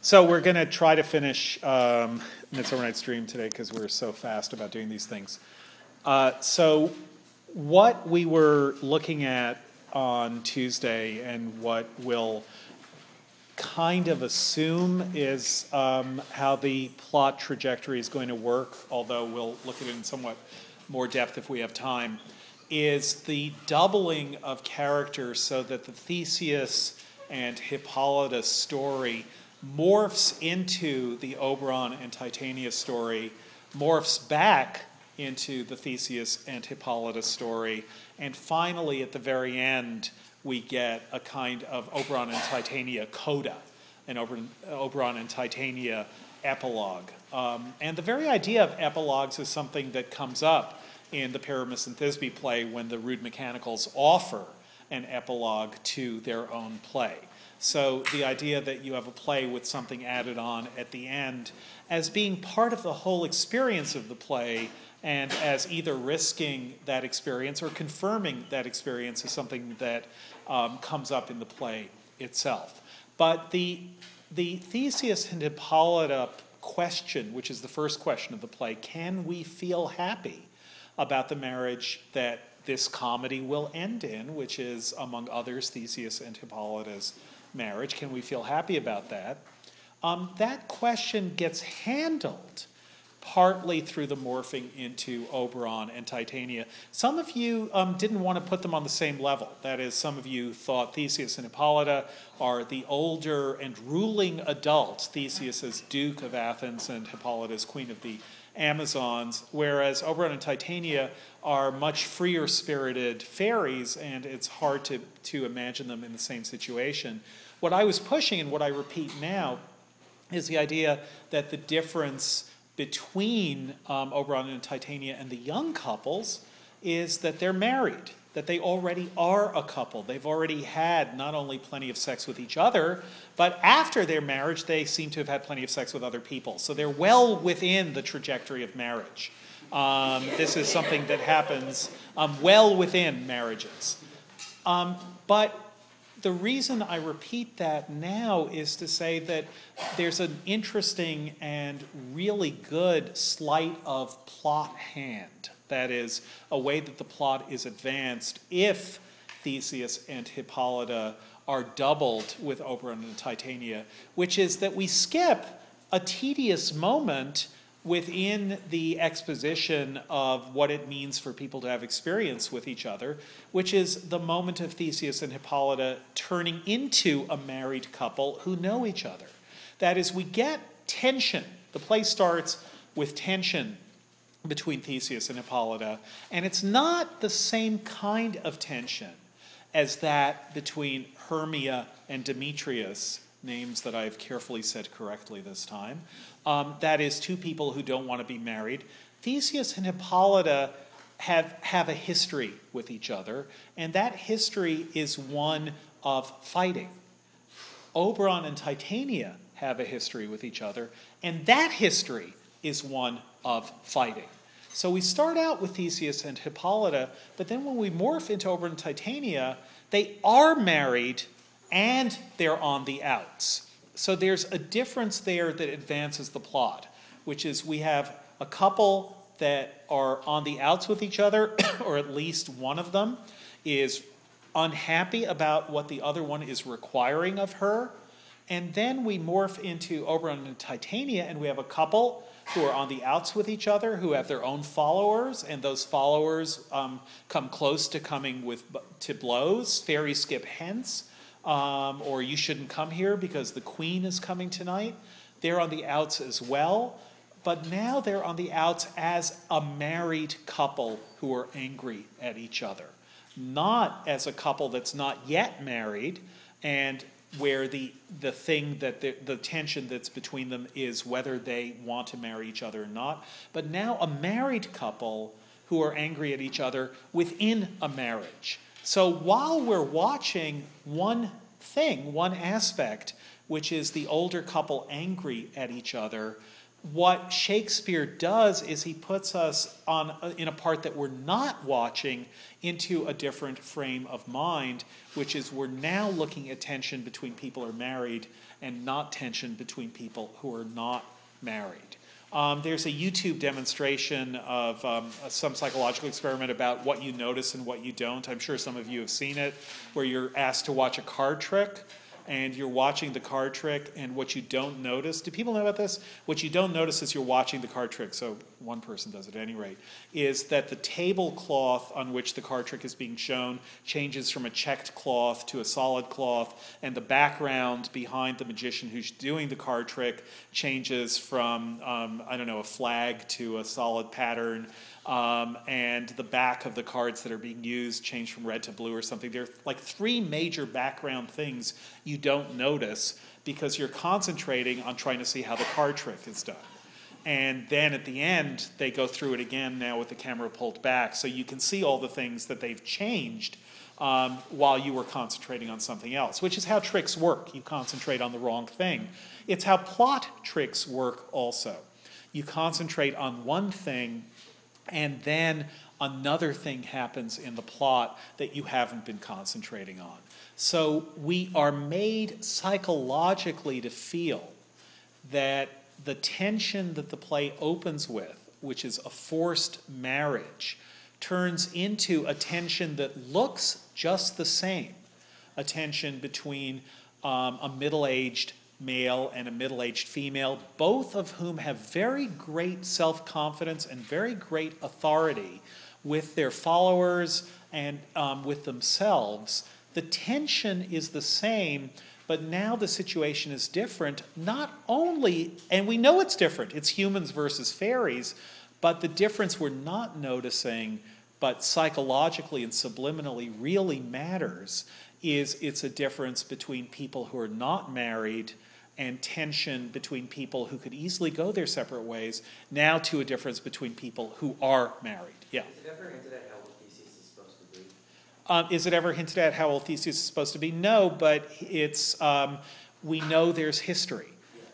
So we're going to try to finish um, Midsummer Night's Dream today because we're so fast about doing these things. Uh, so what we were looking at on Tuesday and what we'll kind of assume is um, how the plot trajectory is going to work, although we'll look at it in somewhat more depth if we have time, is the doubling of characters so that the Theseus and Hippolyta's story morphs into the Oberon and Titania story, morphs back into the Theseus and Hippolyta story, and finally at the very end we get a kind of Oberon and Titania coda, an Oberon, Oberon and Titania epilogue. Um, and the very idea of epilogues is something that comes up in the Pyramus and Thisbe play when the rude mechanicals offer an epilogue to their own play. So the idea that you have a play with something added on at the end as being part of the whole experience of the play and as either risking that experience or confirming that experience is something that um, comes up in the play itself. But the, the Theseus and Hippolyta question, which is the first question of the play, can we feel happy about the marriage that this comedy will end in, which is, among others, Theseus and Hippolyta's marriage. Can we feel happy about that? Um, that question gets handled partly through the morphing into Oberon and Titania. Some of you um, didn't want to put them on the same level. That is, some of you thought Theseus and Hippolyta are the older and ruling adults. Theseus is Duke of Athens and Hippolyta is Queen of the Amazons, whereas Oberon and Titania are much freer spirited fairies, and it's hard to, to imagine them in the same situation. What I was pushing and what I repeat now is the idea that the difference between um, Oberon and Titania and the young couples is that they're married, that they already are a couple. They've already had not only plenty of sex with each other, but after their marriage, they seem to have had plenty of sex with other people. So they're well within the trajectory of marriage. Um, this is something that happens um, well within marriages. Um, but the reason I repeat that now is to say that there's an interesting and really good sleight of plot hand. That is, a way that the plot is advanced if Theseus and Hippolyta are doubled with Oberon and Titania, which is that we skip a tedious moment within the exposition of what it means for people to have experience with each other, which is the moment of Theseus and Hippolyta turning into a married couple who know each other. That is, we get tension. The play starts with tension between Theseus and Hippolyta, and it's not the same kind of tension as that between Hermia and Demetrius names that I've carefully said correctly this time. Um, that is, two people who don't want to be married. Theseus and Hippolyta have, have a history with each other, and that history is one of fighting. Oberon and Titania have a history with each other, and that history is one of fighting. So we start out with Theseus and Hippolyta, but then when we morph into Oberon and Titania, they are married and they're on the outs. So there's a difference there that advances the plot, which is we have a couple that are on the outs with each other, or at least one of them is unhappy about what the other one is requiring of her. And then we morph into Oberon and Titania, and we have a couple who are on the outs with each other, who have their own followers, and those followers um, come close to coming with to blows. Fairy skip hence um, or you shouldn't come here because the queen is coming tonight. They're on the outs as well, but now they're on the outs as a married couple who are angry at each other, not as a couple that's not yet married and where the the thing that the, the tension that's between them is whether they want to marry each other or not, but now a married couple who are angry at each other within a marriage. So while we're watching one thing, one aspect, which is the older couple angry at each other, what Shakespeare does is he puts us on in a part that we're not watching into a different frame of mind, which is we're now looking at tension between people who are married and not tension between people who are not married. Um, there's a YouTube demonstration of um, some psychological experiment about what you notice and what you don't. I'm sure some of you have seen it, where you're asked to watch a card trick and you're watching the card trick, and what you don't notice, do people know about this? What you don't notice as you're watching the card trick, so one person does at any rate, is that the tablecloth on which the card trick is being shown changes from a checked cloth to a solid cloth, and the background behind the magician who's doing the card trick changes from, um, I don't know, a flag to a solid pattern. Um, and the back of the cards that are being used change from red to blue or something. There are like three major background things you don't notice because you're concentrating on trying to see how the card trick is done. And then at the end, they go through it again now with the camera pulled back, so you can see all the things that they've changed um, while you were concentrating on something else, which is how tricks work. You concentrate on the wrong thing. It's how plot tricks work also. You concentrate on one thing and then another thing happens in the plot that you haven't been concentrating on. So we are made psychologically to feel that the tension that the play opens with, which is a forced marriage, turns into a tension that looks just the same a tension between um, a middle aged male and a middle aged female, both of whom have very great self confidence and very great authority with their followers and um, with themselves. The tension is the same, but now the situation is different. Not only, and we know it's different, it's humans versus fairies, but the difference we're not noticing, but psychologically and subliminally really matters, is it's a difference between people who are not married and tension between people who could easily go their separate ways, now to a difference between people who are married. Yeah. Is it ever hinted at how old Theseus is supposed to be? Um, is it ever hinted at how old Theseus is supposed to be? No, but it's um, we know there's history.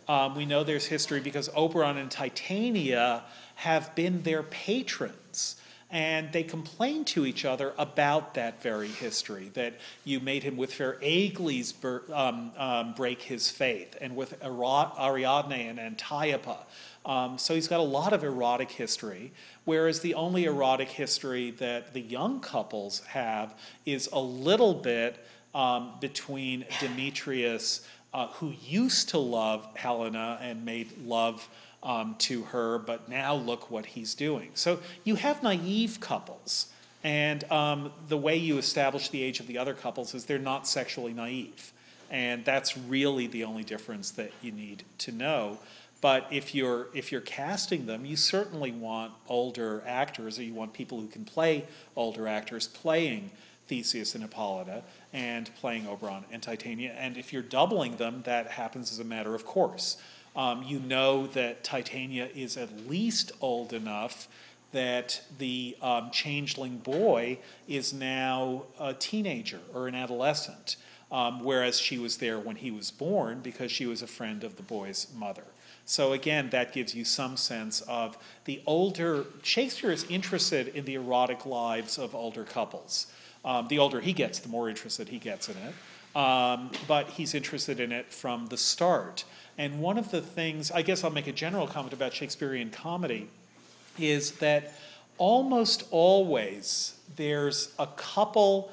Um, we know there's history because Oberon and Titania have been their patrons and they complained to each other about that very history that you made him with fair Aegles um, um, break his faith, and with Ariadne and Antiopa. Um, so he's got a lot of erotic history, whereas the only erotic history that the young couples have is a little bit um, between Demetrius, uh, who used to love Helena and made love um, to her, but now look what he's doing. So you have naive couples, and um, the way you establish the age of the other couples is they're not sexually naive. And that's really the only difference that you need to know. But if you're if you're casting them, you certainly want older actors, or you want people who can play older actors playing Theseus and Hippolyta and playing Oberon and Titania. And if you're doubling them, that happens as a matter of course. Um, you know that Titania is at least old enough that the um, changeling boy is now a teenager or an adolescent, um, whereas she was there when he was born because she was a friend of the boy's mother. So again, that gives you some sense of the older. Shakespeare is interested in the erotic lives of older couples. Um, the older he gets, the more interested he gets in it. Um, but he's interested in it from the start. And one of the things, I guess I'll make a general comment about Shakespearean comedy, is that almost always there's a couple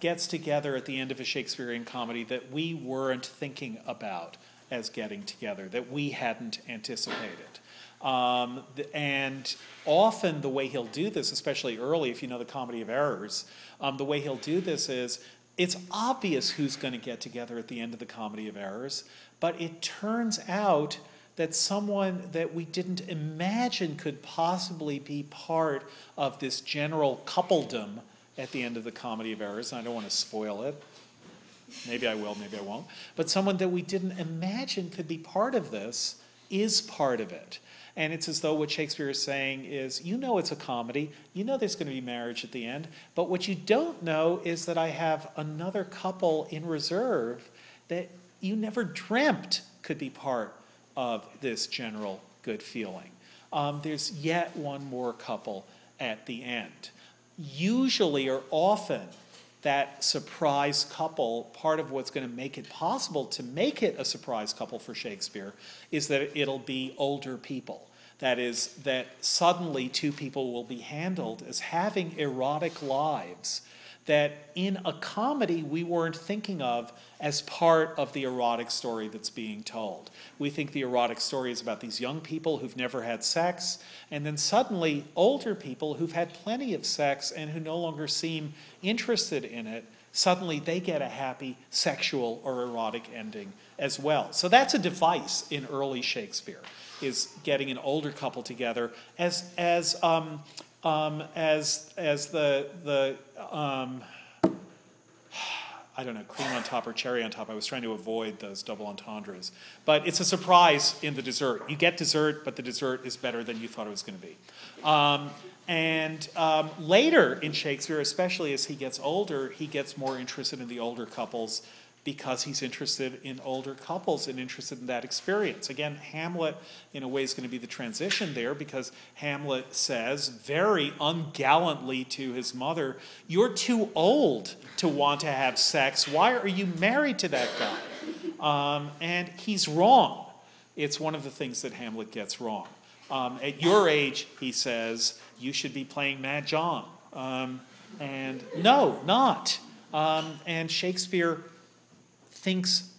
gets together at the end of a Shakespearean comedy that we weren't thinking about as getting together, that we hadn't anticipated. Um, and often the way he'll do this, especially early, if you know the Comedy of Errors, um, the way he'll do this is it's obvious who's going to get together at the end of the Comedy of Errors, but it turns out that someone that we didn't imagine could possibly be part of this general coupledom at the end of the Comedy of Errors, and I don't want to spoil it. Maybe I will, maybe I won't. But someone that we didn't imagine could be part of this is part of it. And it's as though what Shakespeare is saying is you know it's a comedy, you know there's going to be marriage at the end, but what you don't know is that I have another couple in reserve that you never dreamt could be part of this general good feeling. Um, there's yet one more couple at the end. Usually or often, that surprise couple, part of what's going to make it possible to make it a surprise couple for Shakespeare is that it'll be older people. That is, that suddenly two people will be handled as having erotic lives that in a comedy we weren't thinking of as part of the erotic story that's being told. We think the erotic story is about these young people who've never had sex, and then suddenly older people who've had plenty of sex and who no longer seem interested in it, suddenly they get a happy sexual or erotic ending as well. So that's a device in early Shakespeare, is getting an older couple together as, as um, um, as as the the um, I don't know cream on top or cherry on top. I was trying to avoid those double entendres, but it's a surprise in the dessert. You get dessert, but the dessert is better than you thought it was going to be. Um, and um, later in Shakespeare, especially as he gets older, he gets more interested in the older couples because he's interested in older couples and interested in that experience. Again, Hamlet, in a way, is going to be the transition there because Hamlet says very ungallantly to his mother, You're too old to want to have sex. Why are you married to that guy? Um, and he's wrong. It's one of the things that Hamlet gets wrong. Um, at your age, he says, you should be playing Mad John. Um, and no, not. Um, and Shakespeare thinks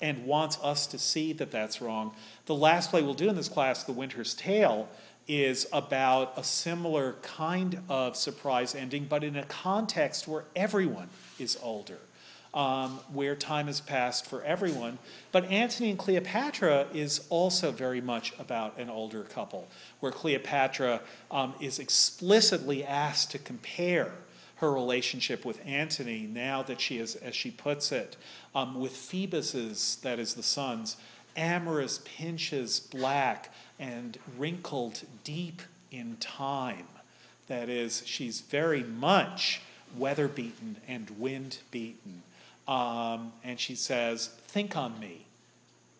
and wants us to see that that's wrong. The last play we'll do in this class, The Winter's Tale, is about a similar kind of surprise ending, but in a context where everyone is older, um, where time has passed for everyone. But Antony and Cleopatra is also very much about an older couple, where Cleopatra um, is explicitly asked to compare her relationship with Antony now that she is, as she puts it, um, with Phoebus's, that is the sun's, amorous pinches black and wrinkled deep in time. That is, she's very much weather beaten and wind beaten. Um, and she says, Think on me,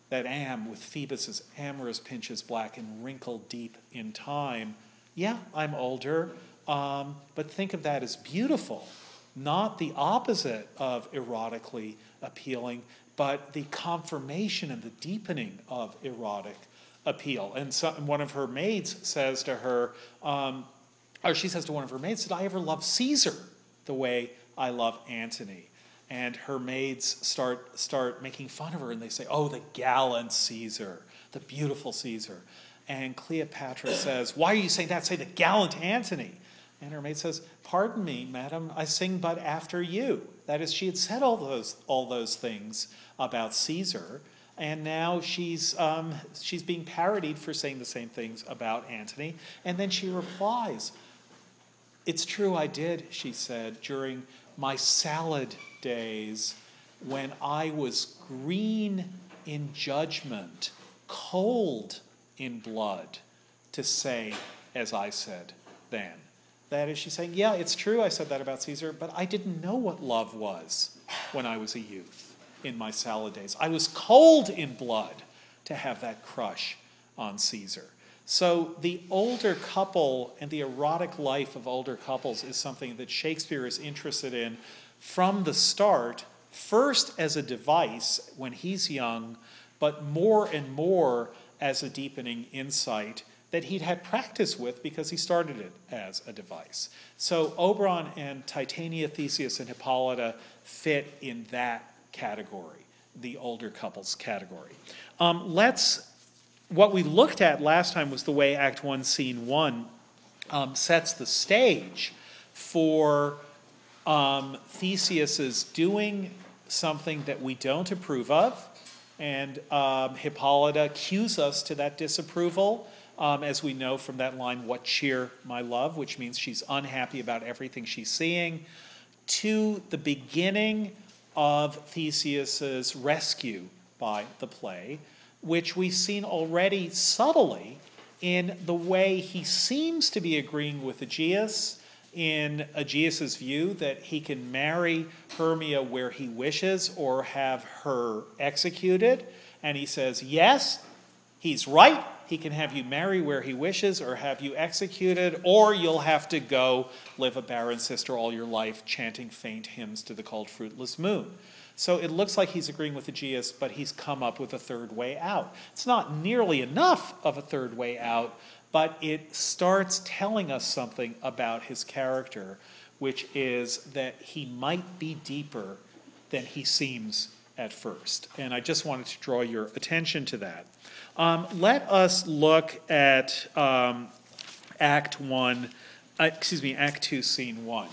that am with Phoebus's amorous pinches black and wrinkled deep in time. Yeah, I'm older. Um, but think of that as beautiful, not the opposite of erotically appealing, but the confirmation and the deepening of erotic appeal. And, so, one of her maids says to her, um, or she says to one of her maids, Did I ever love Caesar the way I love Antony? And her maids start, start making fun of her and they say, Oh, the gallant Caesar, the beautiful Caesar. And Cleopatra says, Why are you saying that? Say the gallant Antony. And her maid says, Pardon me, madam, I sing but after you. That is, she had said all those, all those things about Caesar, and now she's, um, she's being parodied for saying the same things about Antony. And then she replies, It's true, I did, she said, during my salad days when I was green in judgment, cold in blood, to say as I said then. That is, she's saying, Yeah, it's true I said that about Caesar, but I didn't know what love was when I was a youth in my salad days. I was cold in blood to have that crush on Caesar. So the older couple and the erotic life of older couples is something that Shakespeare is interested in from the start, first as a device when he's young, but more and more as a deepening insight that he'd had practice with because he started it as a device. So Oberon and Titania, Theseus, and Hippolyta fit in that category, the older couples category. Um, let's. What we looked at last time was the way Act One, Scene One um, sets the stage for um, Theseus's doing something that we don't approve of, and um, Hippolyta cues us to that disapproval um, as we know from that line, what cheer my love, which means she's unhappy about everything she's seeing, to the beginning of Theseus's rescue by the play, which we've seen already subtly in the way he seems to be agreeing with Aegeus in Aegeus's view that he can marry Hermia where he wishes or have her executed. And he says, yes, he's right, he can have you marry where he wishes or have you executed, or you'll have to go live a barren sister all your life, chanting faint hymns to the cold, fruitless moon. So it looks like he's agreeing with Aegeus, but he's come up with a third way out. It's not nearly enough of a third way out, but it starts telling us something about his character, which is that he might be deeper than he seems at first. And I just wanted to draw your attention to that. Um, let us look at um, Act 1, uh, excuse me, Act 2, Scene 1.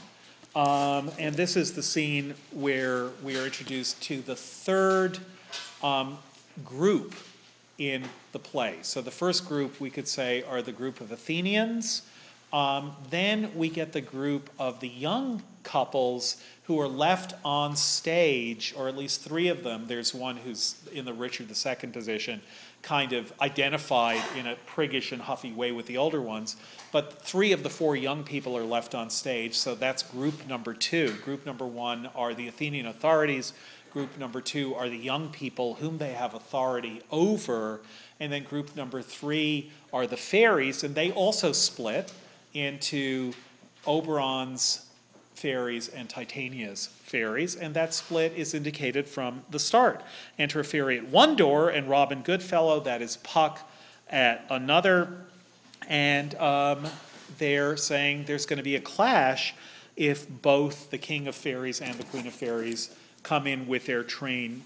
Um, and this is the scene where we are introduced to the third um, group in the play. So the first group we could say are the group of Athenians. Um, then we get the group of the young couples who are left on stage, or at least three of them. There's one who's in the Richard II position, kind of identified in a priggish and huffy way with the older ones. But three of the four young people are left on stage, so that's group number two. Group number one are the Athenian authorities. Group number two are the young people whom they have authority over. And then group number three are the fairies, and they also split into Oberon's fairies and Titania's fairies, and that split is indicated from the start. Enter a fairy at one door, and Robin Goodfellow, that is Puck, at another, and um, they're saying there's going to be a clash if both the King of Fairies and the Queen of Fairies come in with their train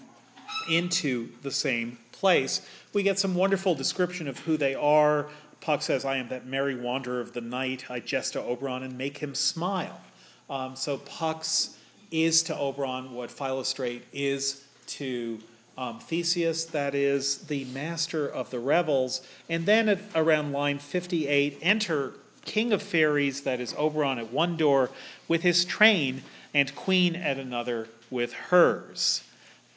into the same place. We get some wonderful description of who they are. Puck says, I am that merry wanderer of the night. I jest to Oberon and make him smile. Um, so Puck's is to Oberon what Philostrate is to um, Theseus, that is the master of the revels. And then at around line 58, enter King of Fairies, that is Oberon at one door with his train, and Queen at another with hers.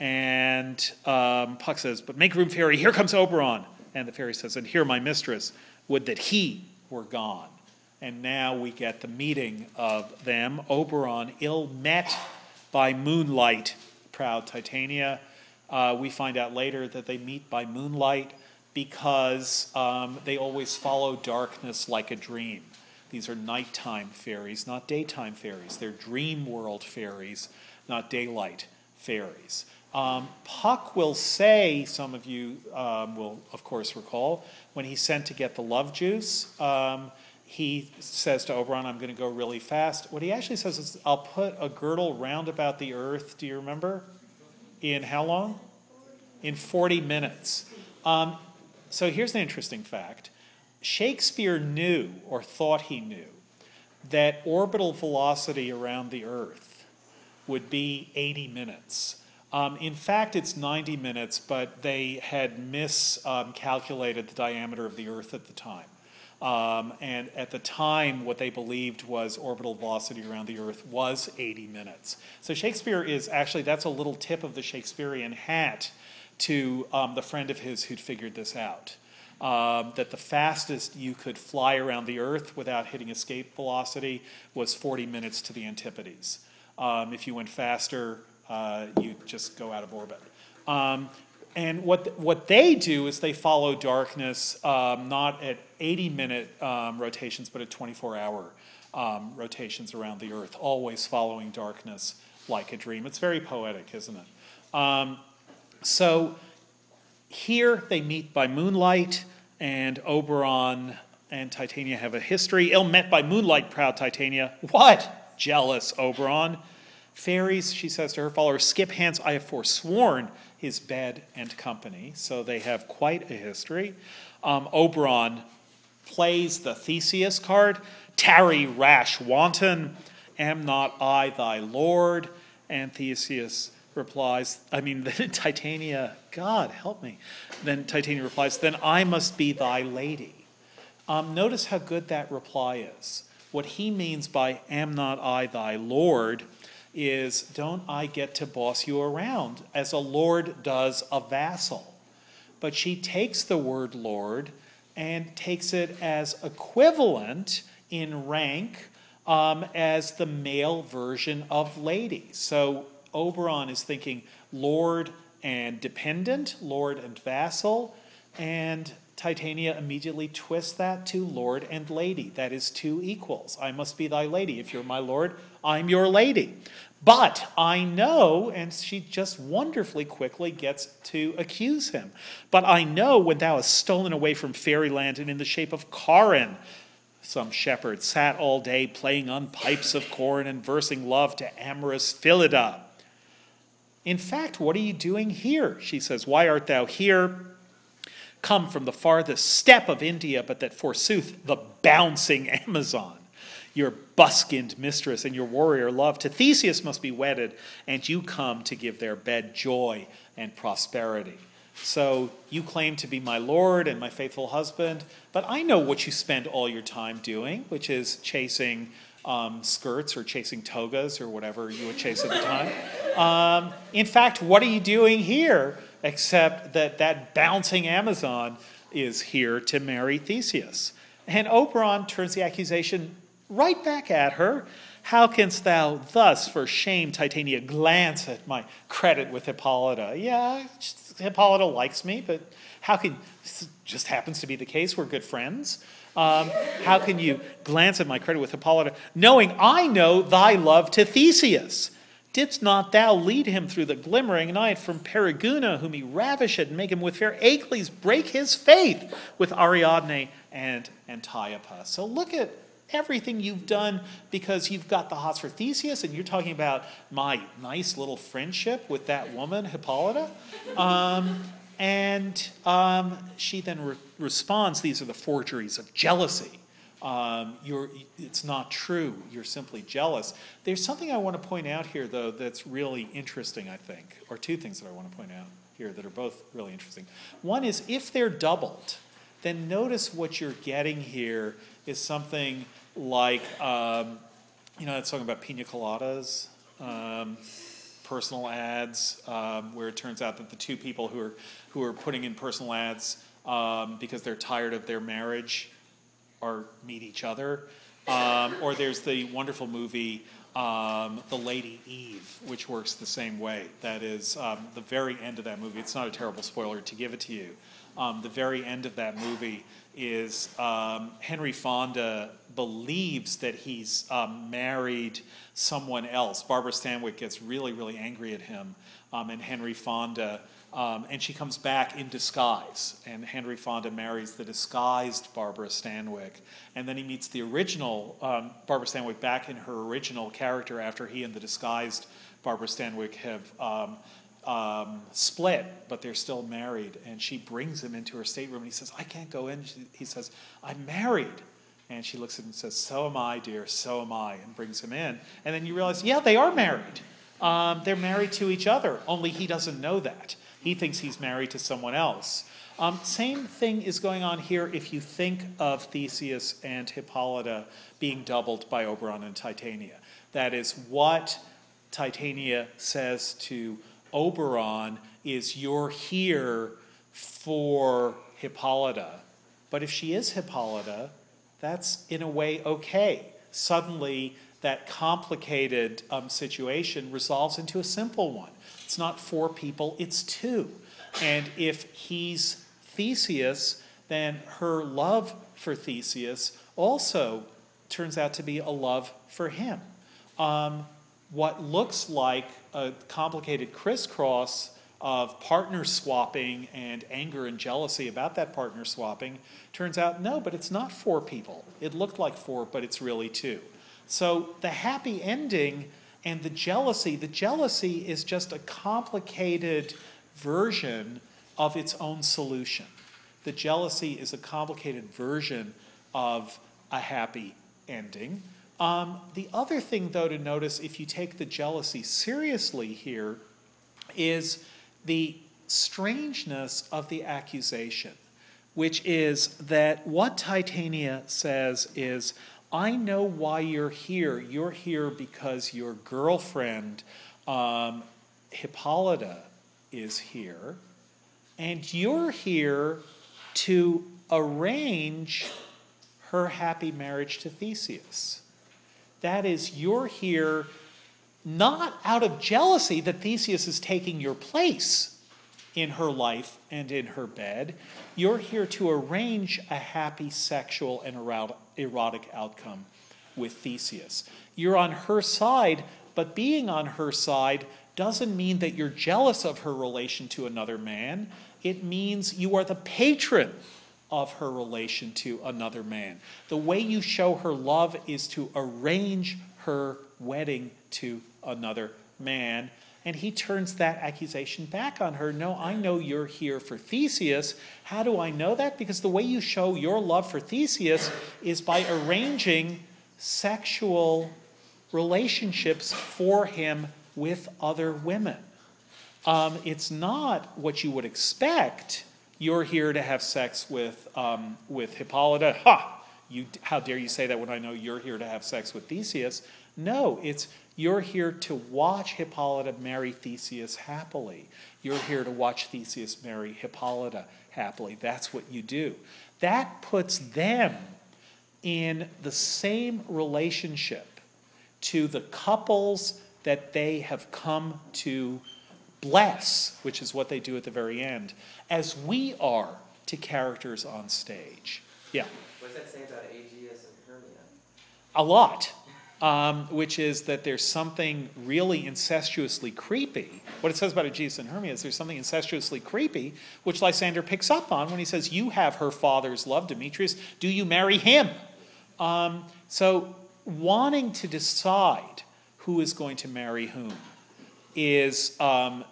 And um, Puck says, But make room, fairy, here comes Oberon. And the fairy says, And here, my mistress, would that he were gone. And now we get the meeting of them. Oberon, ill met by moonlight, proud Titania. Uh, we find out later that they meet by moonlight because um, they always follow darkness like a dream. These are nighttime fairies, not daytime fairies. They're dream world fairies, not daylight fairies. Um, Puck will say, some of you um, will, of course, recall, when he sent to get the love juice, um, he says to Oberon, I'm going to go really fast. What he actually says is, I'll put a girdle round about the earth. Do you remember? In how long? In 40 minutes. Um, so here's the interesting fact Shakespeare knew, or thought he knew, that orbital velocity around the earth would be 80 minutes. Um, in fact, it's 90 minutes, but they had miscalculated the diameter of the Earth at the time. Um, and at the time, what they believed was orbital velocity around the Earth was 80 minutes. So Shakespeare is actually, that's a little tip of the Shakespearean hat to um, the friend of his who'd figured this out. Um, that the fastest you could fly around the Earth without hitting escape velocity was 40 minutes to the Antipodes. Um, if you went faster, uh, you just go out of orbit. Um, and what, what they do is they follow darkness um, not at 80 minute um, rotations, but at 24 hour um, rotations around the earth, always following darkness like a dream. It's very poetic, isn't it? Um, so here they meet by moonlight, and Oberon and Titania have a history. Ill met by moonlight, proud Titania. What? Jealous Oberon. Fairies, she says to her followers, skip hence, I have forsworn his bed and company. So they have quite a history. Um, Oberon plays the Theseus card. Tarry, rash wanton, am not I thy lord? And Theseus replies, I mean, then Titania, God help me. Then Titania replies, Then I must be thy lady. Um, notice how good that reply is. What he means by, Am not I thy lord? Is don't I get to boss you around as a lord does a vassal? But she takes the word lord and takes it as equivalent in rank um, as the male version of lady. So Oberon is thinking lord and dependent, lord and vassal, and Titania immediately twists that to lord and lady. That is two equals. I must be thy lady. If you're my lord, I'm your lady. But I know, and she just wonderfully quickly gets to accuse him. But I know when thou hast stolen away from fairyland and in the shape of Corin, some shepherd sat all day playing on pipes of corn and versing love to amorous Phillida. In fact, what are you doing here? She says, Why art thou here? Come from the farthest steppe of India, but that forsooth the bouncing Amazon. Your buskinned mistress and your warrior love to Theseus must be wedded, and you come to give their bed joy and prosperity. So you claim to be my Lord and my faithful husband, but I know what you spend all your time doing, which is chasing um, skirts or chasing togas or whatever you would chase at the time. Um, in fact, what are you doing here except that that bouncing Amazon is here to marry Theseus? And Oberon turns the accusation right back at her. How canst thou thus, for shame, Titania, glance at my credit with Hippolyta? Yeah, Hippolyta likes me, but how can, this just happens to be the case, we're good friends. Um, how can you glance at my credit with Hippolyta, knowing I know thy love to Theseus? Didst not thou lead him through the glimmering night from Perigouna, whom he ravished, and make him with fair Aegles break his faith with Ariadne and Antiopa? So look at everything you've done because you've got the hots for Theseus, and you're talking about my nice little friendship with that woman, Hippolyta. Um, and um, she then re- responds these are the forgeries of jealousy. Um, it's not true. You're simply jealous. There's something I want to point out here, though, that's really interesting, I think, or two things that I want to point out here that are both really interesting. One is if they're doubled, then notice what you're getting here is something like, um, you know, it's talking about pina coladas, um, personal ads, um, where it turns out that the two people who are who are putting in personal ads um, because they're tired of their marriage or meet each other. Um, or there's the wonderful movie um, The Lady Eve, which works the same way. That is um, the very end of that movie. It's not a terrible spoiler to give it to you. Um, the very end of that movie is um, Henry Fonda believes that he's um, married someone else. Barbara Stanwyck gets really, really angry at him, um, and Henry Fonda, um, and she comes back in disguise, and Henry Fonda marries the disguised Barbara Stanwyck, and then he meets the original um, Barbara Stanwyck back in her original character after he and the disguised Barbara Stanwyck have um, split, but they're still married. And she brings him into her stateroom and he says, I can't go in. She, he says, I'm married. And she looks at him and says, So am I, dear, so am I, and brings him in. And then you realize, yeah, they are married. Um, they're married to each other, only he doesn't know that. He thinks he's married to someone else. Um, same thing is going on here if you think of Theseus and Hippolyta being doubled by Oberon and Titania. That is what Titania says to Oberon is you're here for Hippolyta. But if she is Hippolyta, that's in a way okay. Suddenly, that complicated um, situation resolves into a simple one. It's not four people, it's two. And if he's Theseus, then her love for Theseus also turns out to be a love for him. Um, what looks like a complicated crisscross of partner swapping and anger and jealousy about that partner swapping turns out no, but it's not four people. It looked like four, but it's really two. So the happy ending and the jealousy, the jealousy is just a complicated version of its own solution. The jealousy is a complicated version of a happy ending. Um, the other thing, though, to notice if you take the jealousy seriously here is the strangeness of the accusation, which is that what Titania says is, I know why you're here. You're here because your girlfriend, um, Hippolyta, is here, and you're here to arrange her happy marriage to Theseus. That is, you're here not out of jealousy that Theseus is taking your place, in her life and in her bed. You're here to arrange a happy sexual and erotic outcome with Theseus. You're on her side, but being on her side doesn't mean that you're jealous of her relation to another man. It means you are the patron of her relation to another man. The way you show her love is to arrange her wedding to another man. And he turns that accusation back on her. No, I know you're here for Theseus. How do I know that? Because the way you show your love for Theseus is by arranging sexual relationships for him with other women. Um, it's not what you would expect. You're here to have sex with, um, with Hippolyta. Ha! You, how dare you say that when I know you're here to have sex with Theseus? No, it's you're here to watch Hippolyta marry Theseus happily. You're here to watch Theseus marry Hippolyta happily. That's what you do. That puts them in the same relationship to the couples that they have come to bless, which is what they do at the very end, as we are to characters on stage. Yeah. What does that say about Aegeus and Hermia? A lot. Um, which is that there's something really incestuously creepy. What it says about Aegeus and Hermia is there's something incestuously creepy, which Lysander picks up on when he says, You have her father's love, Demetrius. Do you marry him? Um, so, wanting to decide who is going to marry whom is um,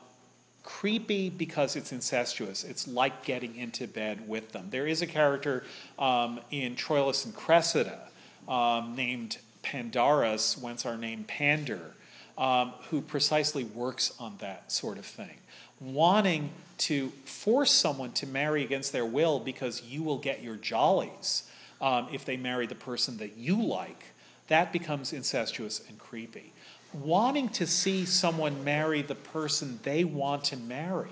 creepy because it's incestuous. It's like getting into bed with them. There is a character um, in Troilus and Cressida um, named Pandarus, whence our name Pander, um, who precisely works on that sort of thing. Wanting to force someone to marry against their will because you will get your jollies um, if they marry the person that you like, that becomes incestuous and creepy wanting to see someone marry the person they want to marry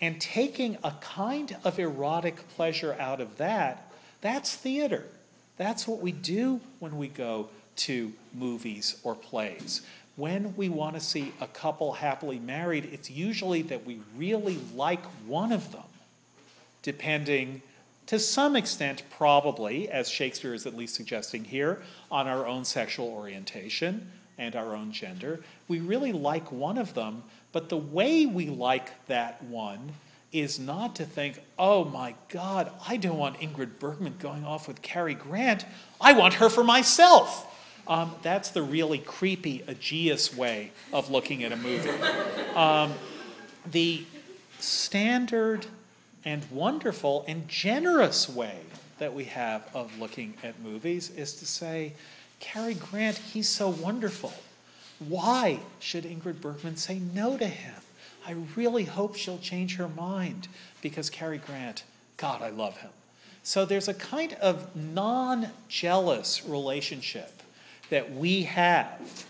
and taking a kind of erotic pleasure out of that, that's theater. That's what we do when we go to movies or plays. When we want to see a couple happily married, it's usually that we really like one of them, depending to some extent, probably, as Shakespeare is at least suggesting here, on our own sexual orientation and our own gender. We really like one of them, but the way we like that one is not to think, oh my God, I don't want Ingrid Bergman going off with Cary Grant. I want her for myself. Um, that's the really creepy Aegeus way of looking at a movie. Um, the standard and wonderful and generous way that we have of looking at movies is to say, Cary Grant, he's so wonderful. Why should Ingrid Bergman say no to him? I really hope she'll change her mind because Cary Grant, God, I love him. So there's a kind of non jealous relationship that we have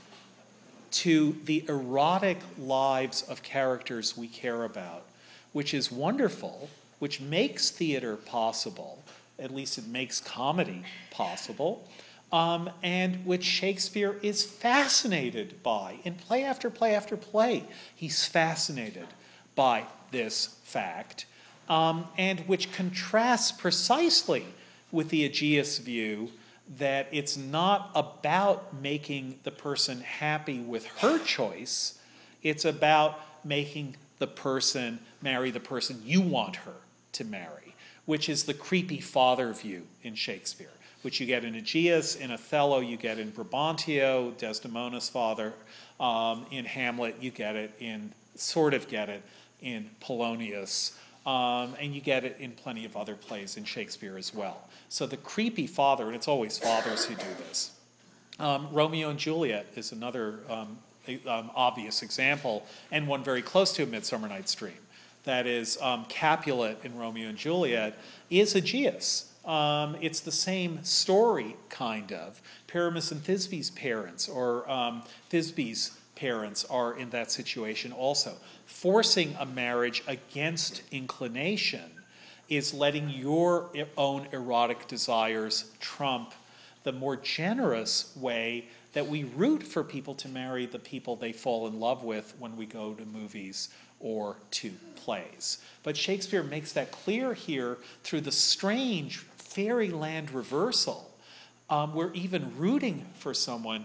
to the erotic lives of characters we care about, which is wonderful, which makes theater possible. At least it makes comedy possible um, and which Shakespeare is fascinated by. In play after play after play, he's fascinated by this fact, um, and which contrasts precisely with the Aegeus view that it's not about making the person happy with her choice, it's about making the person marry the person you want her to marry, which is the creepy father view in Shakespeare which you get in Aegeus, in Othello, you get in Brabantio, Desdemona's father. Um, in Hamlet, you get it in, sort of get it in Polonius. Um, and you get it in plenty of other plays in Shakespeare as well. So the creepy father, and it's always fathers who do this. Um, Romeo and Juliet is another um, um, obvious example, and one very close to a Midsummer Night's Dream. That is, um, Capulet in Romeo and Juliet is Aegeus. Um, it's the same story, kind of. Pyramus and Thisbe's parents, or um, Thisbe's parents, are in that situation also. Forcing a marriage against inclination is letting your own erotic desires trump the more generous way that we root for people to marry the people they fall in love with when we go to movies or to plays. But Shakespeare makes that clear here through the strange fairyland reversal, um, where even rooting for someone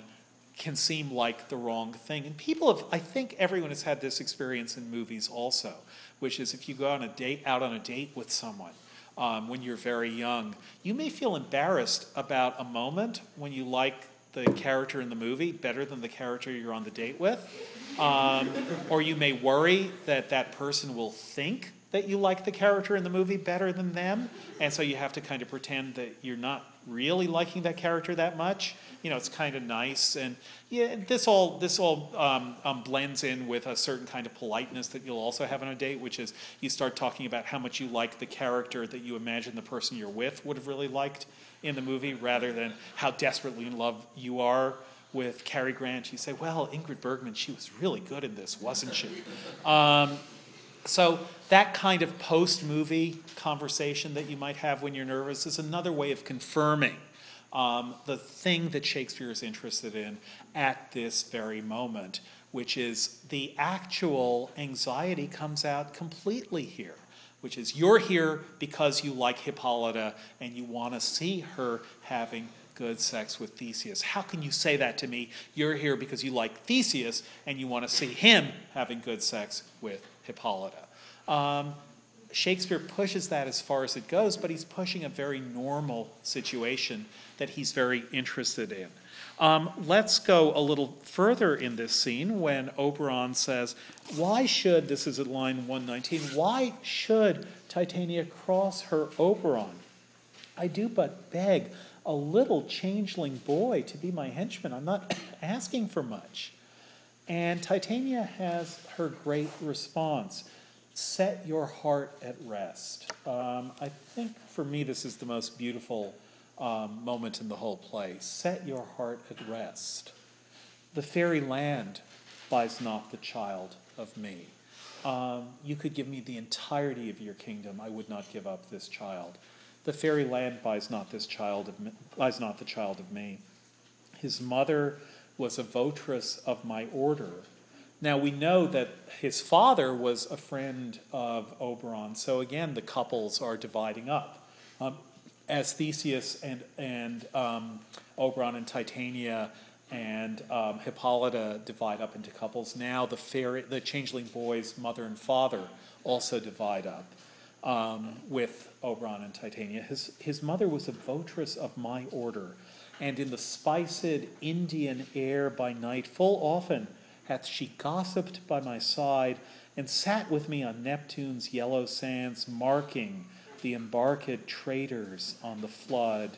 can seem like the wrong thing. And people have, I think everyone has had this experience in movies also, which is if you go on a date, out on a date with someone um, when you're very young, you may feel embarrassed about a moment when you like the character in the movie better than the character you're on the date with. Um, or you may worry that that person will think that you like the character in the movie better than them, and so you have to kind of pretend that you're not really liking that character that much. You know, it's kind of nice, and yeah, this all this all um, um, blends in with a certain kind of politeness that you'll also have on a date, which is you start talking about how much you like the character that you imagine the person you're with would have really liked in the movie, rather than how desperately in love you are with Cary Grant. You say, "Well, Ingrid Bergman, she was really good in this, wasn't she?" Um, so that kind of post-movie conversation that you might have when you're nervous is another way of confirming um, the thing that Shakespeare is interested in at this very moment, which is the actual anxiety comes out completely here, which is you're here because you like Hippolyta and you want to see her having good sex with Theseus. How can you say that to me? You're here because you like Theseus and you want to see him having good sex with Hippolyta. Um, Shakespeare pushes that as far as it goes, but he's pushing a very normal situation that he's very interested in. Um, let's go a little further in this scene when Oberon says, Why should, this is at line 119, why should Titania cross her Oberon? I do but beg a little changeling boy to be my henchman. I'm not asking for much. And Titania has her great response set your heart at rest. Um, I think for me, this is the most beautiful um, moment in the whole play. Set your heart at rest. The fairy land buys not the child of me. Um, you could give me the entirety of your kingdom, I would not give up this child. The fairy land buys not this child of me, buys not the child of me. His mother was a votress of my order now we know that his father was a friend of Oberon, so again the couples are dividing up. Um, as Theseus and, and um, Oberon and Titania and um, Hippolyta divide up into couples, now the fairy, the changeling boy's mother and father also divide up um, with Oberon and Titania. His, his mother was a votress of my order, and in the spiced Indian air by night, full often hath she gossiped by my side, and sat with me on Neptune's yellow sands, marking the embarked traders on the flood,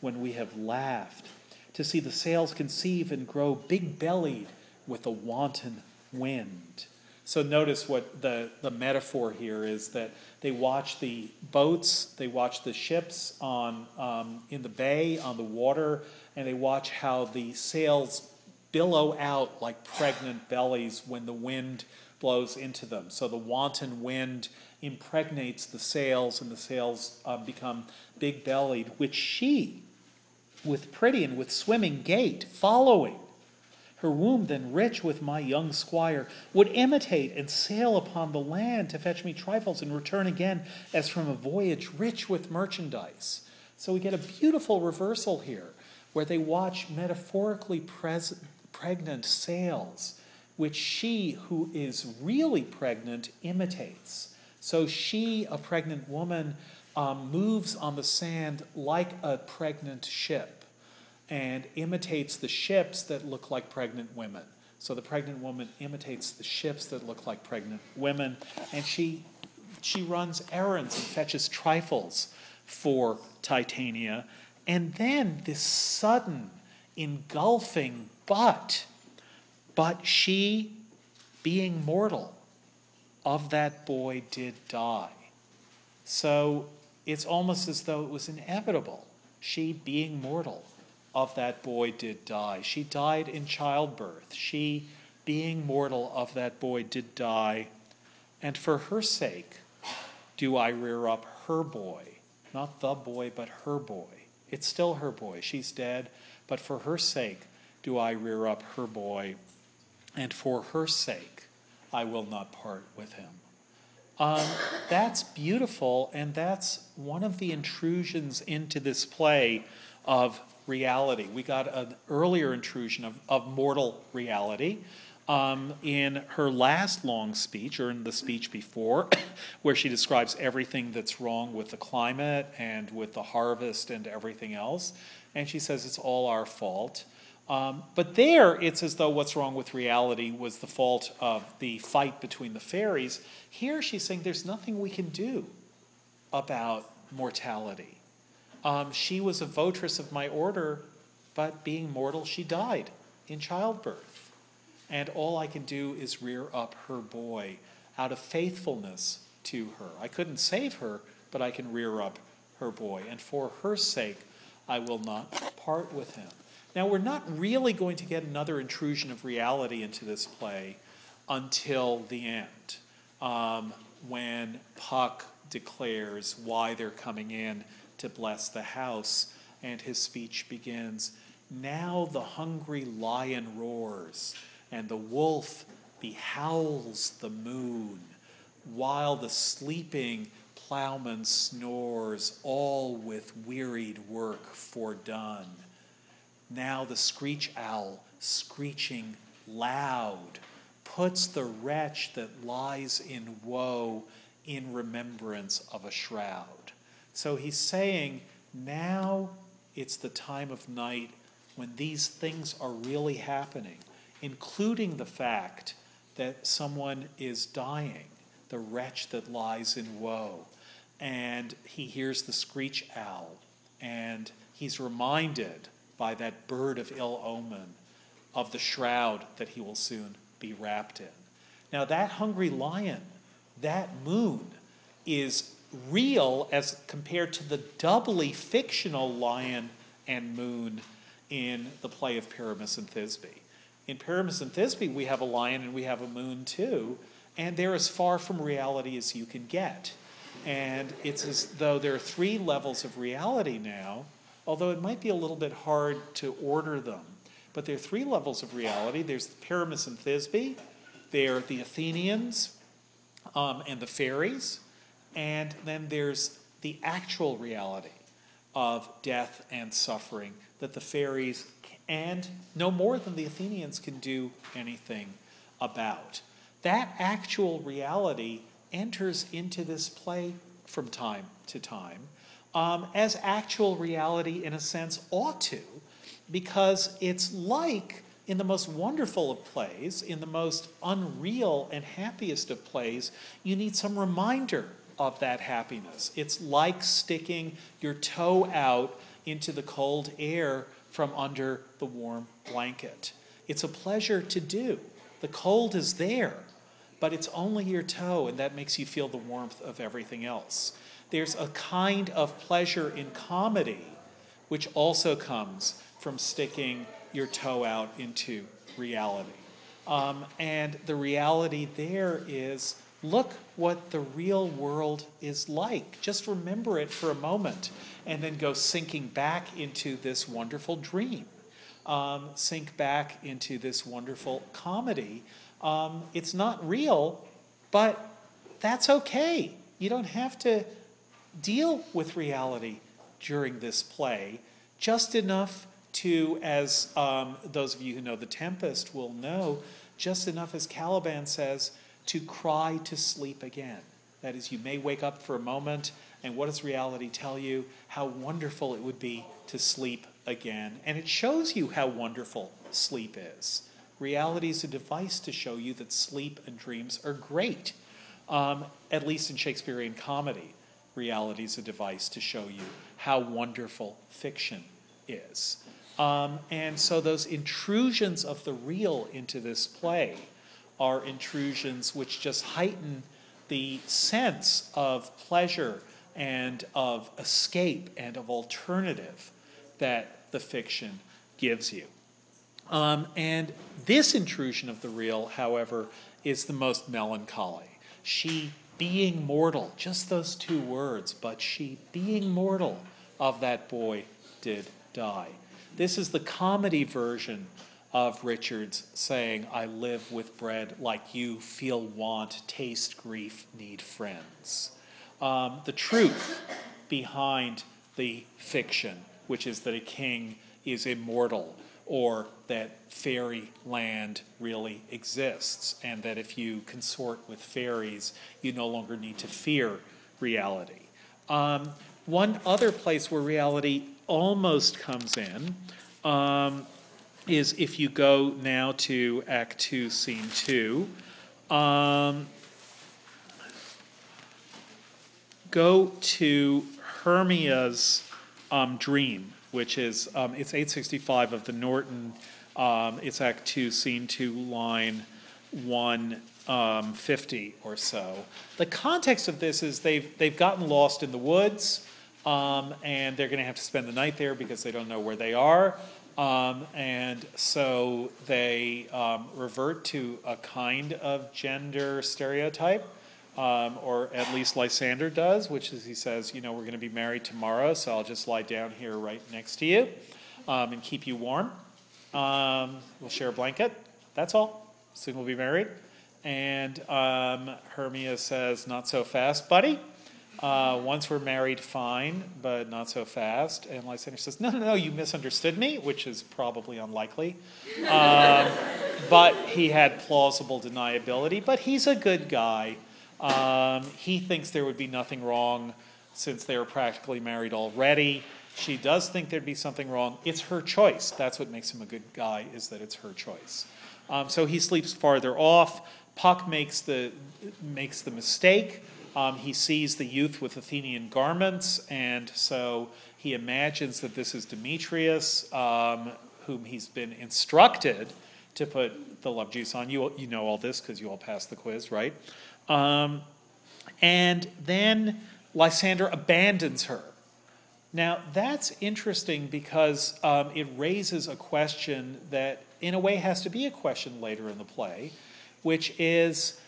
when we have laughed, to see the sails conceive and grow big bellied with a wanton wind. So notice what the, the metaphor here is that they watch the boats, they watch the ships on um, in the bay on the water, and they watch how the sails billow out like pregnant bellies when the wind blows into them. So the wanton wind impregnates the sails, and the sails uh, become big bellied, which she, with pretty and with swimming gait, following, her womb then rich with my young squire, would imitate and sail upon the land to fetch me trifles and return again as from a voyage rich with merchandise. So we get a beautiful reversal here where they watch metaphorically present pregnant sails, which she who is really pregnant imitates. So she, a pregnant woman, um, moves on the sand like a pregnant ship and imitates the ships that look like pregnant women. So the pregnant woman imitates the ships that look like pregnant women, and she she runs errands and fetches trifles for Titania. And then this sudden engulfing but, but she, being mortal, of that boy did die. So it's almost as though it was inevitable. She, being mortal, of that boy did die. She died in childbirth. She, being mortal, of that boy did die. And for her sake do I rear up her boy. Not the boy, but her boy. It's still her boy. She's dead, but for her sake do I rear up her boy, and for her sake I will not part with him. Um, that's beautiful, and that's one of the intrusions into this play of reality. We got an earlier intrusion of, of mortal reality um, in her last long speech, or in the speech before, where she describes everything that's wrong with the climate and with the harvest and everything else. And she says it's all our fault. Um, but there, it's as though what's wrong with reality was the fault of the fight between the fairies. Here, she's saying there's nothing we can do about mortality. Um, she was a votress of my order, but being mortal, she died in childbirth. And all I can do is rear up her boy out of faithfulness to her. I couldn't save her, but I can rear up her boy. And for her sake, I will not part with him. Now, we're not really going to get another intrusion of reality into this play until the end, um, when Puck declares why they're coming in to bless the house, and his speech begins Now the hungry lion roars, and the wolf behowls the moon, while the sleeping plowman snores, all with wearied work fordone. Now the screech owl, screeching loud, puts the wretch that lies in woe in remembrance of a shroud. So he's saying, now it's the time of night when these things are really happening, including the fact that someone is dying, the wretch that lies in woe. And he hears the screech owl, and he's reminded by that bird of ill omen of the shroud that he will soon be wrapped in. Now, that hungry lion, that moon, is real as compared to the doubly fictional lion and moon in the play of Pyramus and Thisbe. In Pyramus and Thisbe, we have a lion and we have a moon too, and they're as far from reality as you can get. And it's as though there are three levels of reality now although it might be a little bit hard to order them. But there are three levels of reality there's the Pyramus and Thisbe, there are the Athenians um, and the fairies, and then there's the actual reality of death and suffering that the fairies and no more than the Athenians can do anything about. That actual reality enters into this play from time to time um, as actual reality, in a sense, ought to, because it's like in the most wonderful of plays, in the most unreal and happiest of plays, you need some reminder of that happiness. It's like sticking your toe out into the cold air from under the warm blanket. It's a pleasure to do. The cold is there, but it's only your toe, and that makes you feel the warmth of everything else there's a kind of pleasure in comedy which also comes from sticking your toe out into reality. Um, and the reality there is look what the real world is like. Just remember it for a moment and then go sinking back into this wonderful dream. Um, sink back into this wonderful comedy. Um, it's not real, but that's okay. You don't have to deal with reality during this play, just enough to, as um, those of you who know The Tempest will know, just enough, as Caliban says, to cry to sleep again. That is, you may wake up for a moment, and what does reality tell you? How wonderful it would be to sleep again. And it shows you how wonderful sleep is. Reality is a device to show you that sleep and dreams are great, um, at least in Shakespearean comedy reality is a device to show you how wonderful fiction is. Um, and so those intrusions of the real into this play are intrusions which just heighten the sense of pleasure and of escape and of alternative that the fiction gives you. Um, and this intrusion of the real, however, is the most melancholy. She being mortal, just those two words, but she, being mortal of that boy, did die. This is the comedy version of Richard's saying, I live with bread like you, feel want, taste grief, need friends. Um, the truth behind the fiction, which is that a king is immortal or that fairy land really exists, and that if you consort with fairies, you no longer need to fear reality. Um, one other place where reality almost comes in um, is if you go now to Act 2, Scene 2. Um, go to Hermia's um, dream, which is um, it's 865 of the Norton. Um, it's Act 2, Scene 2, line 150 um, or so. The context of this is they've, they've gotten lost in the woods. Um, and they're going to have to spend the night there because they don't know where they are. Um, and so they um, revert to a kind of gender stereotype, um, or at least Lysander does, which is he says, you know, we're going to be married tomorrow, so I'll just lie down here right next to you um, and keep you warm. Um, we'll share a blanket. That's all. Soon we'll be married. And Hermia says, not so fast, buddy. Uh, once we're married, fine, but not so fast. And Lysander says, No, no, no, you misunderstood me, which is probably unlikely. Um, but he had plausible deniability. But he's a good guy. Um, he thinks there would be nothing wrong since they were practically married already. She does think there'd be something wrong. It's her choice. That's what makes him a good guy, is that it's her choice. Um, so he sleeps farther off. Puck makes the, makes the mistake um, he sees the youth with Athenian garments, and so he imagines that this is Demetrius, um, whom he's been instructed to put the love juice on. You, you know all this because you all passed the quiz, right? Um, and then Lysander abandons her. Now, that's interesting because um, it raises a question that, in a way, has to be a question later in the play, which is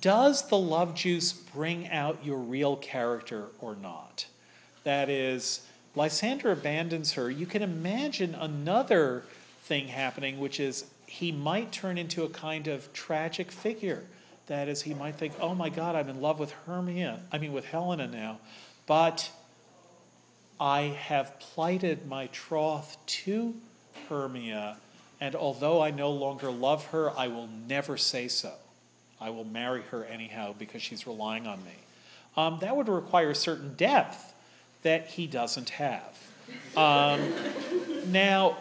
does the love juice bring out your real character or not? That is, Lysander abandons her. You can imagine another thing happening, which is he might turn into a kind of tragic figure. That is, he might think, oh my God, I'm in love with Hermia, I mean, with Helena now, but I have plighted my troth to Hermia, and although I no longer love her, I will never say so. I will marry her anyhow because she's relying on me. Um, that would require a certain depth that he doesn't have. Um, now,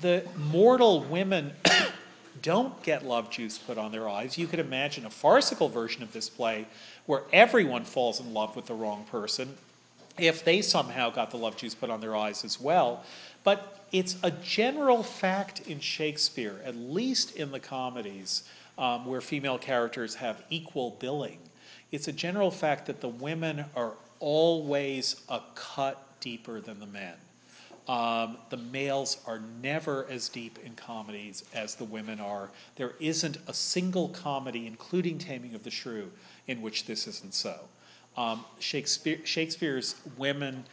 the mortal women don't get love juice put on their eyes. You could imagine a farcical version of this play where everyone falls in love with the wrong person if they somehow got the love juice put on their eyes as well. But it's a general fact in Shakespeare, at least in the comedies, um, where female characters have equal billing. It's a general fact that the women are always a cut deeper than the men. Um, the males are never as deep in comedies as the women are. There isn't a single comedy, including Taming of the Shrew, in which this isn't so. Um, Shakespeare, Shakespeare's women,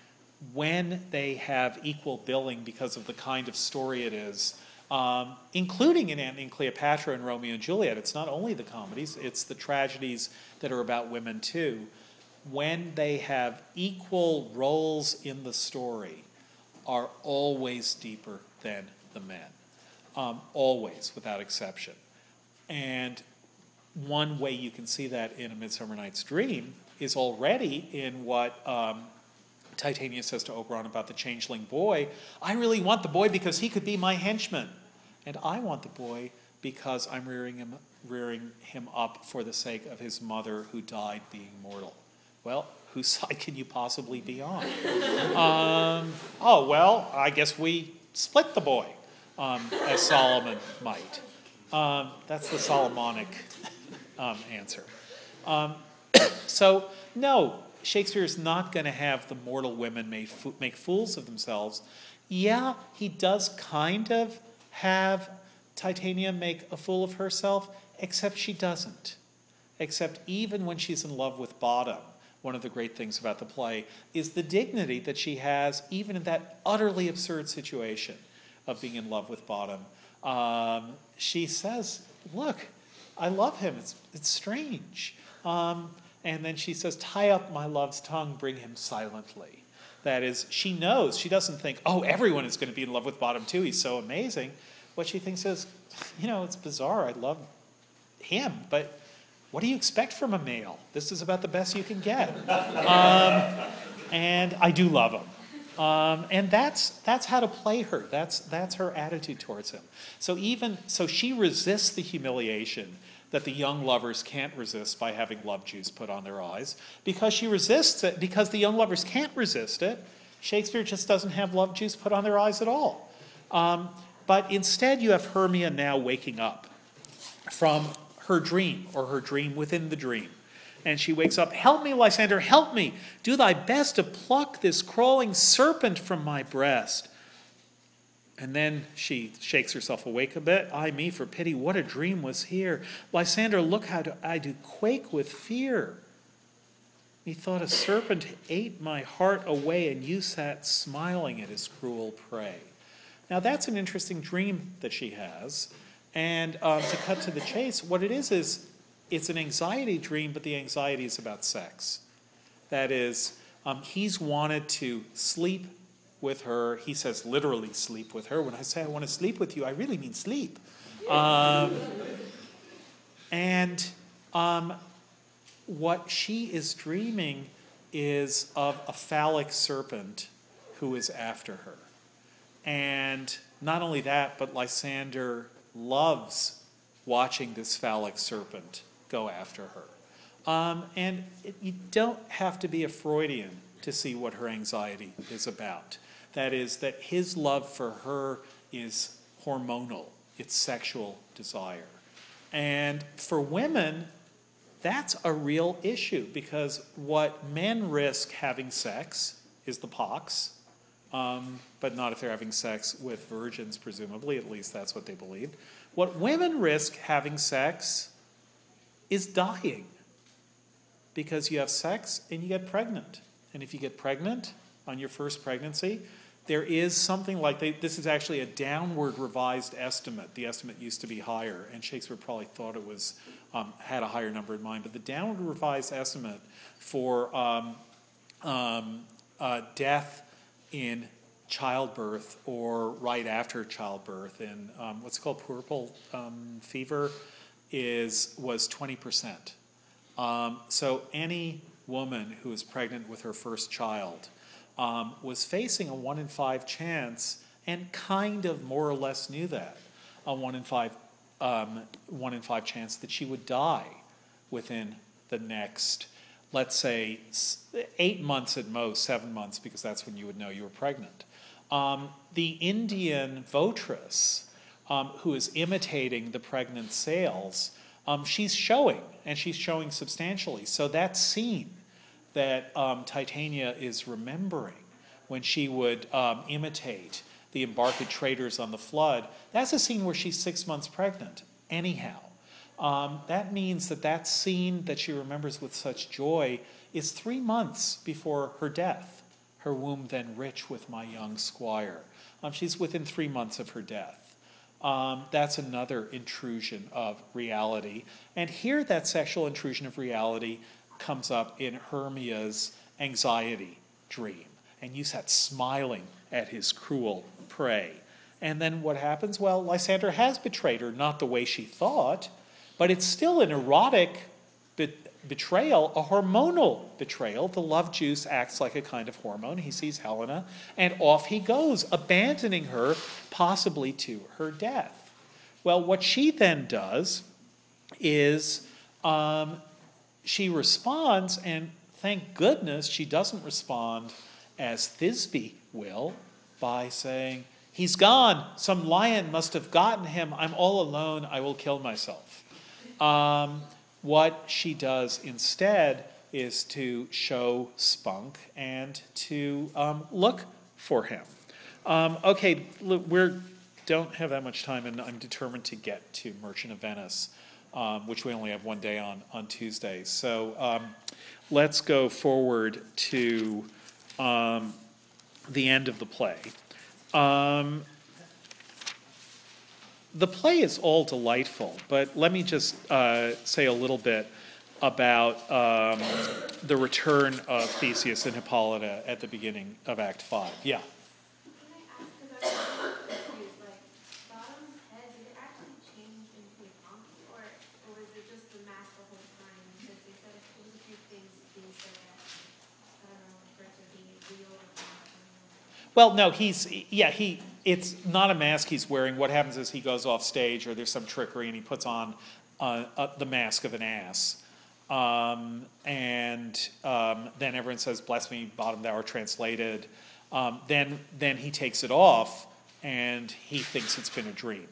when they have equal billing because of the kind of story it is, um, including in Antony and Cleopatra and Romeo and Juliet. It's not only the comedies, it's the tragedies that are about women too. When they have equal roles in the story, are always deeper than the men. Um, always, without exception. And one way you can see that in A Midsummer Night's Dream is already in what um, Titania says to Oberon about the changeling boy. I really want the boy because he could be my henchman. And I want the boy because I'm rearing him, rearing him up for the sake of his mother who died being mortal. Well, whose side can you possibly be on? um, oh, well, I guess we split the boy, um, as Solomon might. Um, that's the Solomonic um, answer. Um, so, no, Shakespeare is not going to have the mortal women make, make fools of themselves. Yeah, he does kind of have Titania make a fool of herself, except she doesn't. Except even when she's in love with Bottom, one of the great things about the play is the dignity that she has, even in that utterly absurd situation. of being in love with Bottom, um, she says, Look, I love him. It's, it's strange. Um, and then she says, Tie up my love's tongue, bring him silently. That is, she knows, she doesn't think, Oh, everyone is going to be in love with Bottom too. He's so amazing. What she thinks is, You know, it's bizarre. I love him, but what do you expect from a male? This is about the best you can get. Um, and I do love him. Um, and that's, that's how to play her. That's, that's her attitude towards him. So even so, she resists the humiliation that the young lovers can't resist by having love juice put on their eyes. Because she resists it, because the young lovers can't resist it, Shakespeare just doesn't have love juice put on their eyes at all. Um, but instead, you have Hermia now waking up from her dream or her dream within the dream. And she wakes up, Help me, Lysander, help me. Do thy best to pluck this crawling serpent from my breast. And then she shakes herself awake a bit. Ay me, for pity, what a dream was here. Lysander, look how I do quake with fear. Methought a serpent ate my heart away, and you sat smiling at his cruel prey. Now, that's an interesting dream that she has. And um, to cut to the chase, what it is is it's an anxiety dream, but the anxiety is about sex. That is, um, he's wanted to sleep with her. He says literally sleep with her. When I say I want to sleep with you, I really mean sleep. Um, and um, what she is dreaming is of a phallic serpent who is after her. And not only that, but Lysander loves watching this phallic serpent go after her. Um, and it, you don't have to be a Freudian to see what her anxiety is about. That is, that his love for her is hormonal, it's sexual desire. And for women, that's a real issue because what men risk having sex is the pox, um, but not if they're having sex with virgins, presumably. At least that's what they believe. What women risk having sex is dying because you have sex and you get pregnant. And if you get pregnant on your first pregnancy, there is something like they, this is actually a downward revised estimate. The estimate used to be higher, and Shakespeare probably thought it was um, had a higher number in mind. But the downward revised estimate for um, um, uh, death in childbirth or right after childbirth in um, what's called puerperal um, fever is was 20%. Um, so any woman who is pregnant with her first child um, was facing a one in five chance and kind of more or less knew that a one in five um, one in five chance that she would die within the next let's say eight months at most seven months because that's when you would know you were pregnant. Um, the indian votress um, who is imitating the pregnant sails um, she's showing and she's showing substantially. So that scene that um, Titania is remembering when she would um, imitate the embarked traders on the flood. That's a scene where she's six months pregnant, anyhow. Um, that means that that scene that she remembers with such joy is three months before her death. Her womb then rich with my young squire. Um, she's within three months of her death. Um, that's another intrusion of reality. And here, that sexual intrusion of reality comes up in Hermia's anxiety dream. And you sat smiling at his cruel prey. And then what happens? Well, Lysander has betrayed her, not the way she thought, but it's still an erotic be- betrayal, a hormonal betrayal. The love juice acts like a kind of hormone. He sees Helena, and off he goes, abandoning her, possibly to her death. Well, what she then does is um, she responds, and thank goodness she doesn't respond as Thisbe will by saying, He's gone. Some lion must have gotten him. I'm all alone. I will kill myself. Um, what she does instead is to show spunk and to um, look for him. Um, okay, we don't have that much time, and I'm determined to get to Merchant of Venice um, which we only have one day on, on Tuesday. So um, let's go forward to um, the end of the play. Um, the play is all delightful, but let me just uh, say a little bit about um, the return of Theseus and Hippolyta at the beginning of Act Five. Yeah. Can I ask, because I was confused, like, Bottom's head, did it actually change into a donkey, or, or was it just the mask the whole time? Because they said it was a few things being said that, I don't know, for it to be real or not. I don't know. Well, no, he's yeah he. It's not a mask he's wearing. What happens is he goes off stage, or there's some trickery, and he puts on uh, uh, the mask of an ass. Um, and um, then everyone says, "Bless me, bottom thou art translated." Um, then then he takes it off, and he thinks it's been a dream,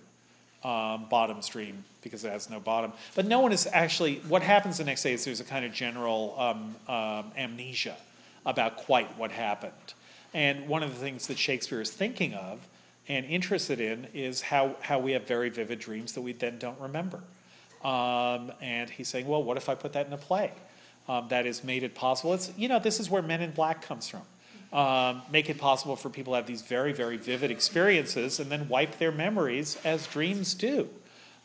um, bottom's dream, because it has no bottom. But no one is actually. What happens the next day is there's a kind of general um, um, amnesia about quite what happened. And one of the things that Shakespeare is thinking of and interested in is how, how we have very vivid dreams that we then don't remember. Um, and he's saying, well, what if I put that in a play? Um, that has made it possible. It's, you know, this is where Men in Black comes from. Um, make it possible for people to have these very, very vivid experiences and then wipe their memories as dreams do.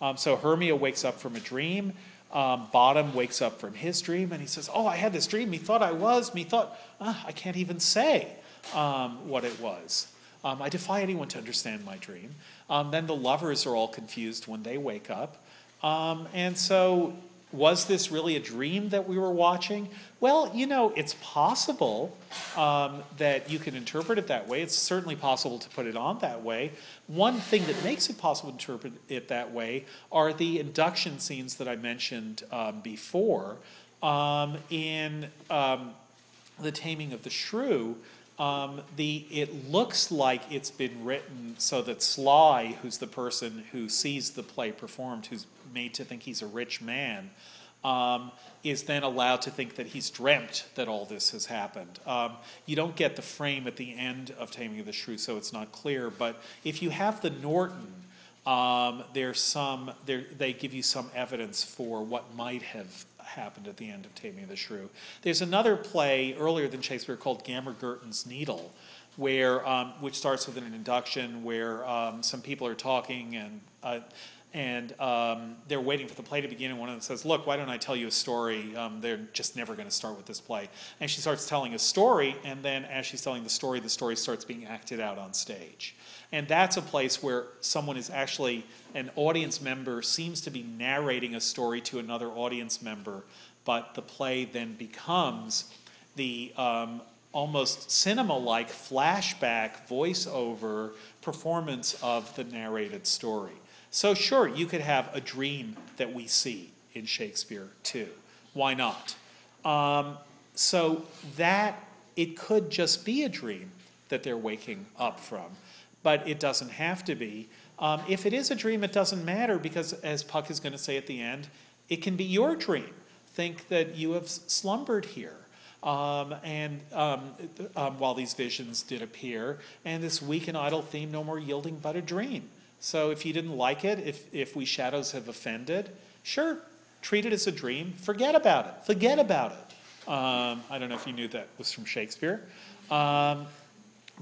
Um, so Hermia wakes up from a dream. Um, Bottom wakes up from his dream and he says, Oh, I had this dream. Me thought I was. Me thought, ah, I can't even say um, what it was. Um, I defy anyone to understand my dream. Um, then the lovers are all confused when they wake up. Um, and so, was this really a dream that we were watching? Well, you know, it's possible um, that you can interpret it that way. It's certainly possible to put it on that way. One thing that makes it possible to interpret it that way are the induction scenes that I mentioned um, before. In The Taming of the Shrew, um, the it looks like it's been written so that Sly, who's the person who sees the play performed, who's made to think he's a rich man, um, is then allowed to think that he's dreamt that all this has happened. Um, you don't get the frame at the end of Taming of the Shrew, so it's not clear. But if you have the Norton, um, there's some there, they give you some evidence for what might have happened at the end of Taming of the Shrew. There's another play earlier than Shakespeare called Gammer Gurton's Needle, where um, which starts with an induction where um, some people are talking and. Uh, and um, they're waiting for the play to begin, and one of them says, "Look, why don't I tell you a story? Um, they're just never going to start with this play." And she starts telling a story, and then as she's telling the story, the story starts being acted out on stage. And that's a place where someone is actually an audience member seems to be narrating a story to another audience member, but the play then becomes the um, almost cinema-like flashback voiceover performance of the narrated story. So, sure, you could have a dream that we see in Shakespeare too. Why not? Um, so, that it could just be a dream that they're waking up from, but it doesn't have to be. Um, if it is a dream, it doesn't matter because, as Puck is going to say at the end, it can be your dream. Think that you have slumbered here. Um, and um, um, while these visions did appear, and this weak and idle theme, no more yielding but a dream. So if you didn't like it, if, if we shadows have offended, sure, treat it as a dream. Forget about it. Forget about it. Um, I don't know if you knew that was from Shakespeare.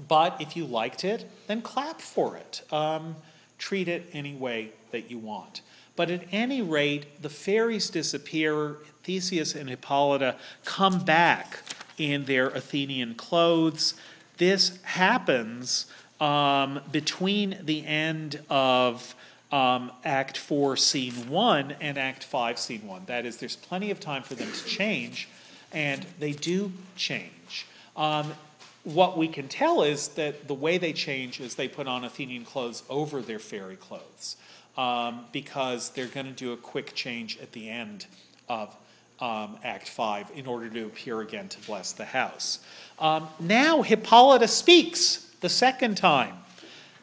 But if you liked it, then clap for it. Um, treat it any way that you want. But at any rate, the fairies disappear. Theseus and Hippolyta come back in their Athenian clothes. This happens um, between the end of um, Act 4, Scene 1 and Act 5, Scene 1. That is, there's plenty of time for them to change, and they do change. Um, what we can tell is that the way they change is they put on Athenian clothes over their fairy clothes um, because they're going to do a quick change at the end of um, Act 5 in order to appear again to bless the house. Um, now Hippolyta speaks the second time.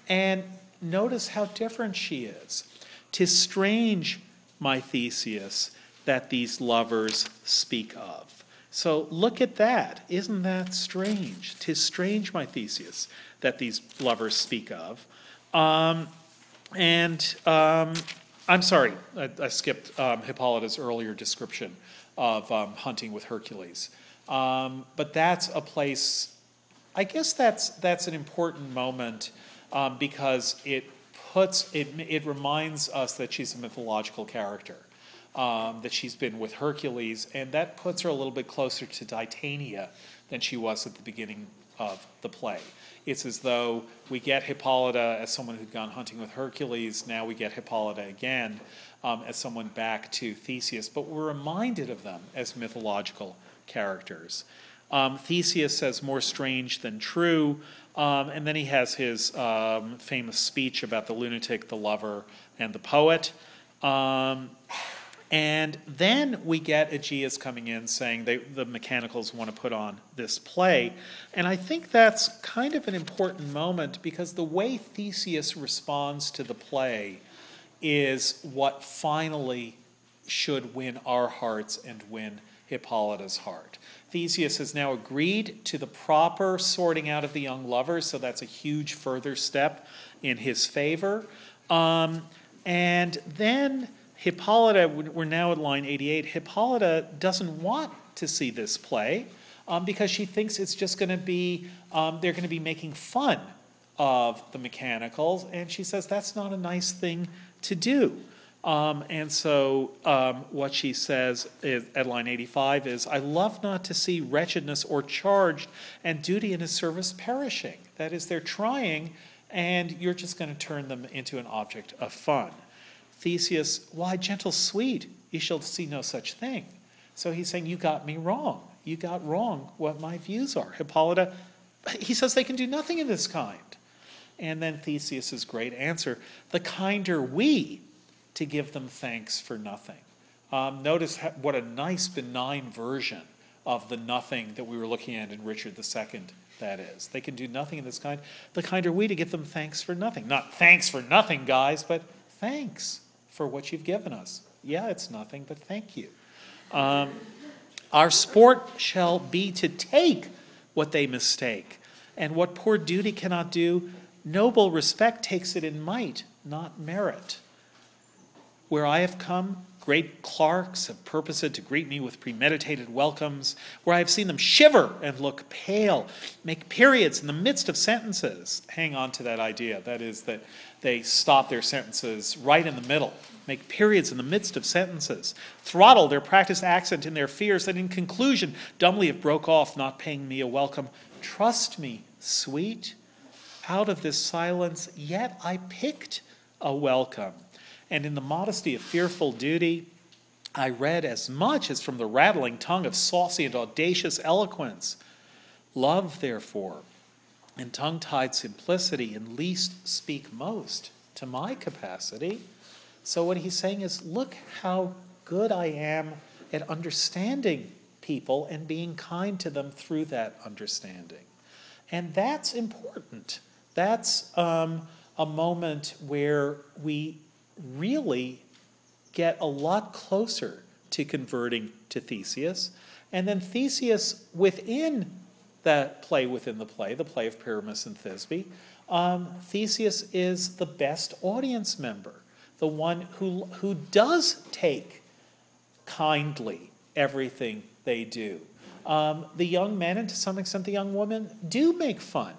And notice how different she is. Tis strange, my Theseus, that these lovers speak of. So look at that. Isn't that strange? Tis strange, my Theseus, that these lovers speak of. Um, and um, I'm sorry, I, I skipped um, Hippolyta's earlier description of um, hunting with Hercules. Um, but that's a place I guess that's that's an important moment um, because it puts it. It reminds us that she's a mythological character, um, that she's been with Hercules, and that puts her a little bit closer to Titania than she was at the beginning of the play. It's as though we get Hippolyta as someone who'd gone hunting with Hercules. Now we get Hippolyta again um, as someone back to Theseus, but we're reminded of them as mythological characters. Um, Theseus says more strange than true. Um, and then he has his um, famous speech about the lunatic, the lover, and the poet. And then we get Aegeus coming in saying they, the mechanicals want to put on this play. And I think that's kind of an important moment because the way Theseus responds to the play is what finally should win our hearts and win Hippolyta's heart. Theseus has now agreed to the proper sorting out of the young lovers, so that's a huge further step in his favor. Um, and then Hippolyta, we're now at line 88, Hippolyta doesn't want to see this play um, because she thinks it's just going to be, um, they're going to be making fun of the mechanicals, and she says that's not a nice thing to do. Um, and so, um, what she says is, at line 85 is I love not to see wretchedness or charged and duty in his service perishing. That is, they're trying, and you're just going to turn them into an object of fun. Theseus, why, gentle sweet, you shall see no such thing. So he's saying, You got me wrong. You got wrong what my views are. Hippolyta, he says they can do nothing of this kind. And then Theseus's great answer the kinder we to give them thanks for nothing. Um, notice what a nice, benign version of the nothing that we were looking at in Richard II that is. They can do nothing of this kind. The kinder we to give them thanks for nothing. Not thanks for nothing, guys, but thanks for what you've given us. Yeah, it's nothing, but thank you. Um, our sport shall be to take what they mistake, and what poor duty cannot do, noble respect takes it in might, not merit. Where I have come, great clerks have purposed to greet me with premeditated welcomes, where I have seen them shiver and look pale, make periods in the midst of sentences. Hang on to that idea. That is, that they stop their sentences right in the middle, make periods in the midst of sentences, throttle their practiced accent in their fears, that in conclusion dumbly have broke off, not paying me a welcome. Trust me, sweet, out of this silence, yet I picked a welcome and in the modesty of fearful duty, I read as much as from the rattling tongue of saucy and audacious eloquence. Love, therefore, and tongue tied simplicity, and least speak most to my capacity. So, what he's saying is, look how good I am at understanding people and being kind to them through that understanding. And that's important. That's um, a moment where we really get a lot closer to converting to Theseus. And then Theseus, within that play within the play, the play of Pyramus and Thisbe, um, Theseus is the best audience member, the one who, who does take kindly everything they do. Um, the young men, and to some extent the young women, do make fun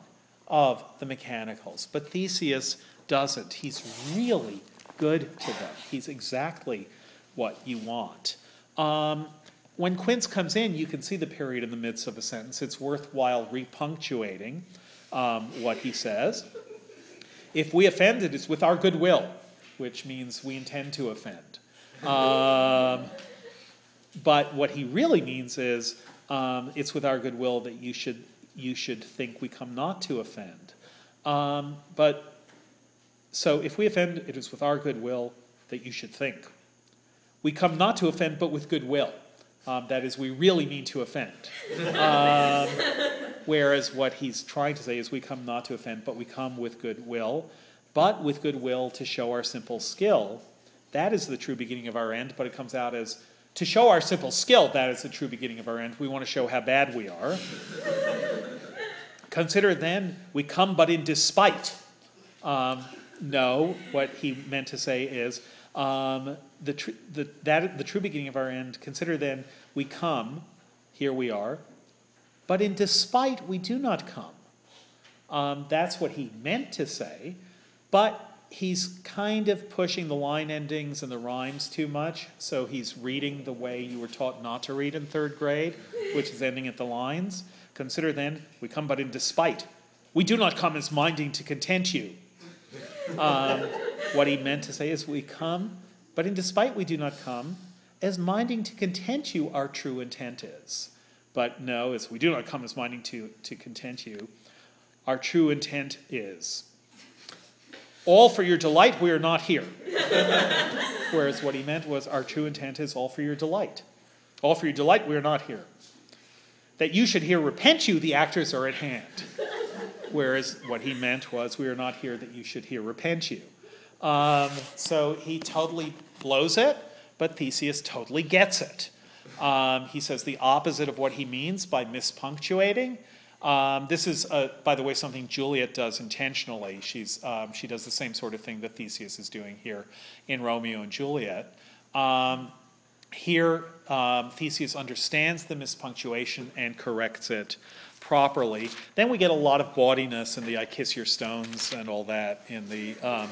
of the mechanicals, but Theseus doesn't. He's really good to them. He's exactly what you want. Um, when Quince comes in, you can see the period in the midst of a sentence. It's worthwhile repunctuating um, what he says. If we offend, it is with our goodwill, which means we intend to offend. Um, but what he really means is um, it's with our goodwill that you should you should think we come not to offend. Um, but so if we offend, it is with our goodwill that you should think. We come not to offend, but with goodwill. Um, that is, we really mean to offend. Um, whereas what he's trying to say is, we come not to offend, but we come with goodwill, but with goodwill to show our simple skill. That is the true beginning of our end, but it comes out as to show our simple skill, that is the true beginning of our end. We want to show how bad we are. Consider then, we come but in despite. Um, no, what he meant to say is um, the, tr- the, that, the true beginning of our end. Consider then, we come, here we are, but in despite we do not come. Um, that's what he meant to say, but he's kind of pushing the line endings and the rhymes too much. So he's reading the way you were taught not to read in third grade, which is ending at the lines. Consider then, we come but in despite. We do not come as minding to content you. Um, what he meant to say is, we come, but in despite we do not come, as minding to content you our true intent is. But no, as we do not come as minding to, to content you, our true intent is. All for your delight, we are not here. Whereas what he meant was, our true intent is all for your delight. All for your delight, we are not here. That you should here repent you, the actors are at hand. Whereas what he meant was, we are not here that you should here repent you. Um, so he totally blows it, but Theseus totally gets it. Um, he says the opposite of what he means by mispunctuating. Um, this is, uh, by the way, something Juliet does intentionally. She's, um, she does the same sort of thing that Theseus is doing here in Romeo and Juliet. Um, here, um, Theseus understands the mispunctuation and corrects it properly. Then we get a lot of gaudiness in the "I kiss your stones" and all that in the um,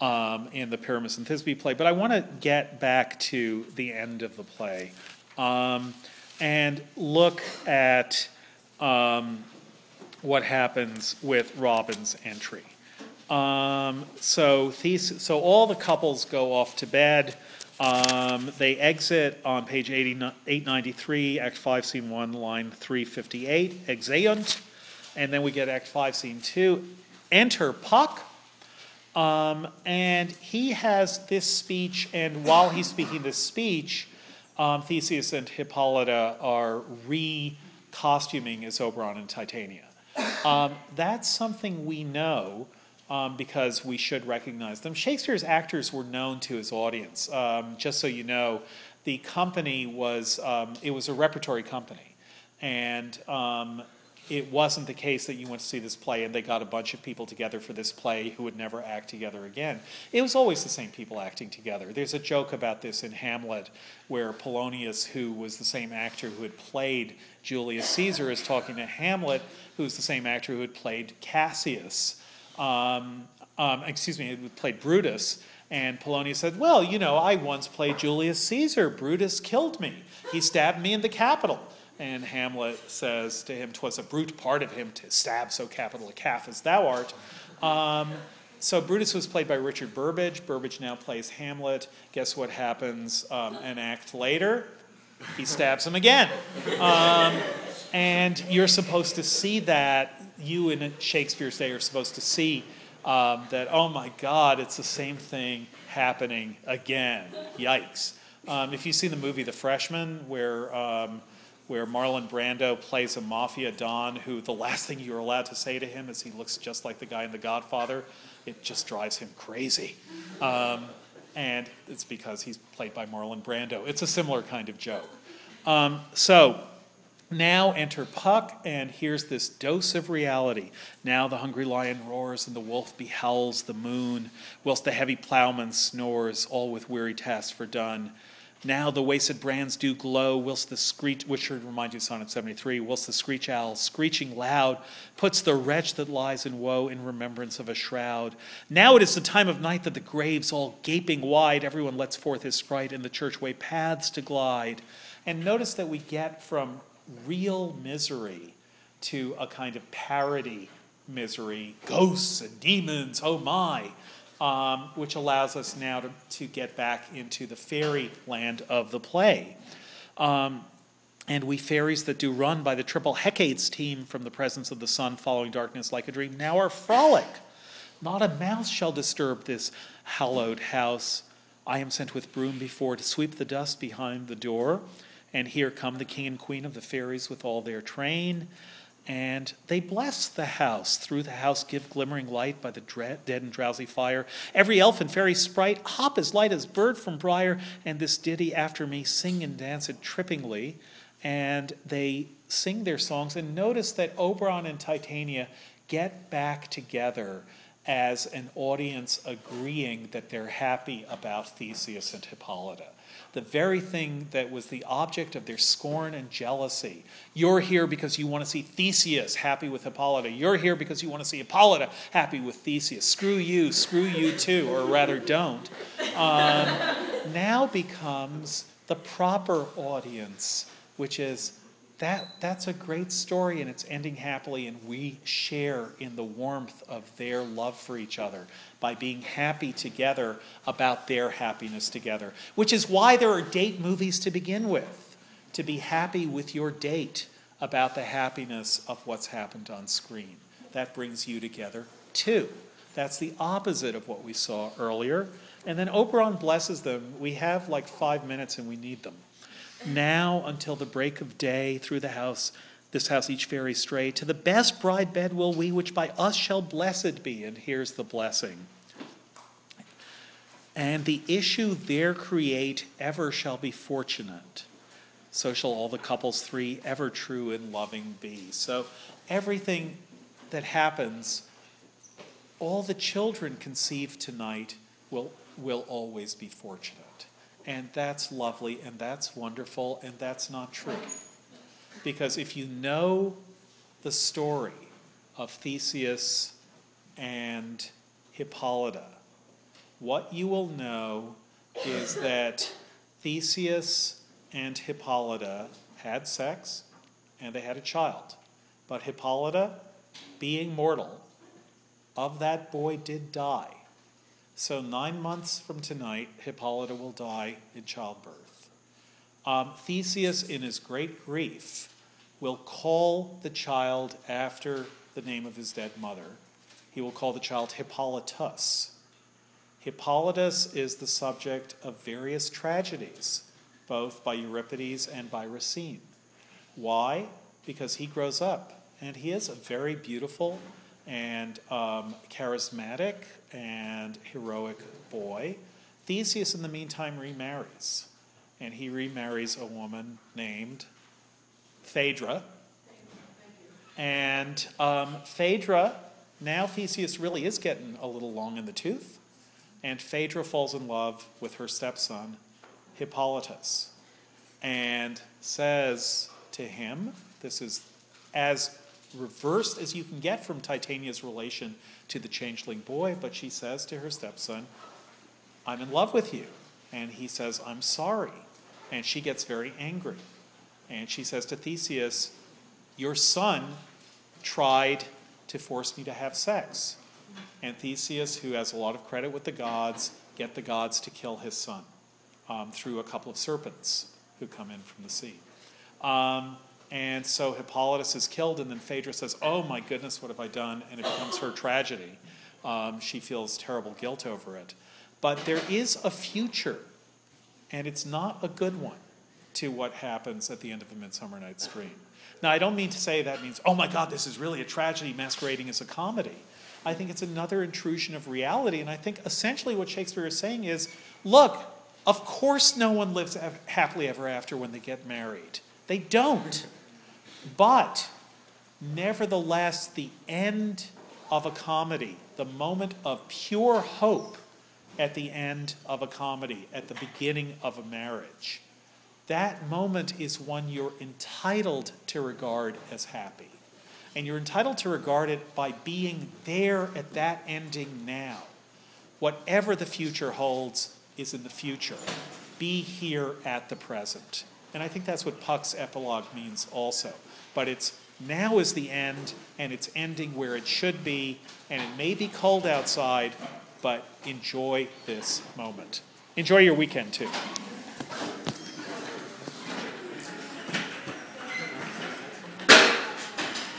um, in the Pyramus and Thisbe play. But I want to get back to the end of the play um, and look at um, what happens with Robin's entry. Um, so, Thes- so all the couples go off to bed. Um, they exit on page 80, 893, Act 5, Scene 1, line 358, exeunt. And then we get Act 5, Scene 2. Enter Puck. Um, and he has this speech, and while he's speaking this speech, um, Theseus and Hippolyta are re costuming as Oberon and Titania. Um, that's something we know um, because we should recognize them. Shakespeare's actors were known to his audience. Um, just so you know, the company was um, it was a repertory company, and um, it wasn't the case that you went to see this play and they got a bunch of people together for this play who would never act together again. It was always the same people acting together. There's a joke about this in Hamlet where Polonius, who was the same actor who had played Julius Caesar, is talking to Hamlet, who's the same actor who had played Cassius. Um, um, excuse me, who played Brutus. And Polonius said, Well, you know, I once played Julius Caesar. Brutus killed me. He stabbed me in the Capitol. And Hamlet says to him, "'Twas a brute part of him to stab so capital a calf as thou art." Um, so Brutus was played by Richard Burbage. Burbage now plays Hamlet. Guess what happens um, an act later? He stabs him again. Um, and you're supposed to see that. You in Shakespeare's day are supposed to see um, that. Oh my God! It's the same thing happening again. Yikes! Um, if you see the movie The Freshman, where um, where Marlon Brando plays a mafia don who the last thing you're allowed to say to him is he looks just like the guy in The Godfather. It just drives him crazy. Um, and it's because he's played by Marlon Brando. It's a similar kind of joke. Um, so now enter Puck, and here's this dose of reality. Now the hungry lion roars, and the wolf behowls the moon, whilst the heavy plowman snores, all with weary tasks for done. Now the wasted brands do glow, whilst the screech, which should remind you Sonnet 73, whilst the screech owl, screeching loud, puts the wretch that lies in woe in remembrance of a shroud. Now it is the time of night that the graves all gaping wide, everyone lets forth his sprite in the churchway paths to glide. And notice that we get from real misery to a kind of parody misery, ghosts and demons, oh my um, which allows us now to, to get back into the fairy land of the play. Um, and we fairies that do run by the triple Hecate's team from the presence of the sun following darkness like a dream now are frolic. Not a mouse shall disturb this hallowed house. I am sent with broom before to sweep the dust behind the door. And here come the king and queen of the fairies with all their train and they bless the house. Through the house give glimmering light by the dread, dead and drowsy fire. Every elf and fairy sprite hop as light as bird from briar, and this ditty after me sing and dance it trippingly. And they sing their songs, and notice that Oberon and Titania get back together as an audience agreeing that they're happy about Theseus and Hippolyta. The very thing that was the object of their scorn and jealousy. You're here because you want to see Theseus happy with Hippolyta. You're here because you want to see Hippolyta happy with Theseus. Screw you, screw you too, or rather don't. Um, now becomes the proper audience, which is that that's a great story and it's ending happily and we share in the warmth of their love for each other by being happy together about their happiness together which is why there are date movies to begin with to be happy with your date about the happiness of what's happened on screen. That brings you together too. That's the opposite of what we saw earlier. And then oberon blesses them. We have like five minutes and we need them now until the break of day through the house this house each fairy stray. To the best bride bed will we which by us shall blessed be. And here's the blessing. And the issue there create ever shall be fortunate. So shall all the couples three ever true and loving be. So everything that happens all the children conceived tonight will will always be fortunate and that's lovely and that's wonderful and that's not true. Because if you know the story of Theseus and Hippolyta, what you will know is that Theseus and Hippolyta had sex and they had a child. But Hippolyta, being mortal, of that boy did die. So, nine months from tonight, Hippolyta will die in childbirth. Um, Theseus, in his great grief, will call the child after the name of his dead mother. He will call the child Hippolytus. Hippolytus is the subject of various tragedies, both by Euripides and by Racine. Why? Because he grows up and he is a very beautiful and um, charismatic and heroic boy. Theseus, in the meantime, remarries. And he remarries a woman named Phaedra. And um, Phaedra, now Theseus really is getting a little long in the tooth. And Phaedra falls in love with her stepson, Hippolytus, and says to him, This is as reversed as you can get from Titania's relation to the changeling boy, but she says to her stepson, I'm in love with you. And he says, I'm sorry. And she gets very angry. And she says to Theseus, Your son tried to force me to have sex. And Theseus, who has a lot of credit with the gods, get the gods to kill his son um, through a couple of serpents who come in from the sea. Um, and so Hippolytus is killed, and then Phaedra says, Oh my goodness, what have I done? And it becomes her tragedy. Um, she feels terrible guilt over it. But there is a future, and it's not a good one, to what happens at the end of A Midsummer Night's Dream. Now, I don't mean to say that means, oh my God, this is really a tragedy masquerading as a comedy. I think it's another intrusion of reality, and I think essentially what Shakespeare is saying is look, of course, no one lives happily ever after when they get married. They don't. But nevertheless, the end of a comedy, the moment of pure hope at the end of a comedy, at the beginning of a marriage, that moment is one you're entitled to regard as happy. And you're entitled to regard it by being there at that ending now. Whatever the future holds is in the future. Be here at the present. And I think that's what Puck's epilogue means also but it's now is the end, and it's ending where it should be, and it may be cold outside, but enjoy this moment. Enjoy your weekend too.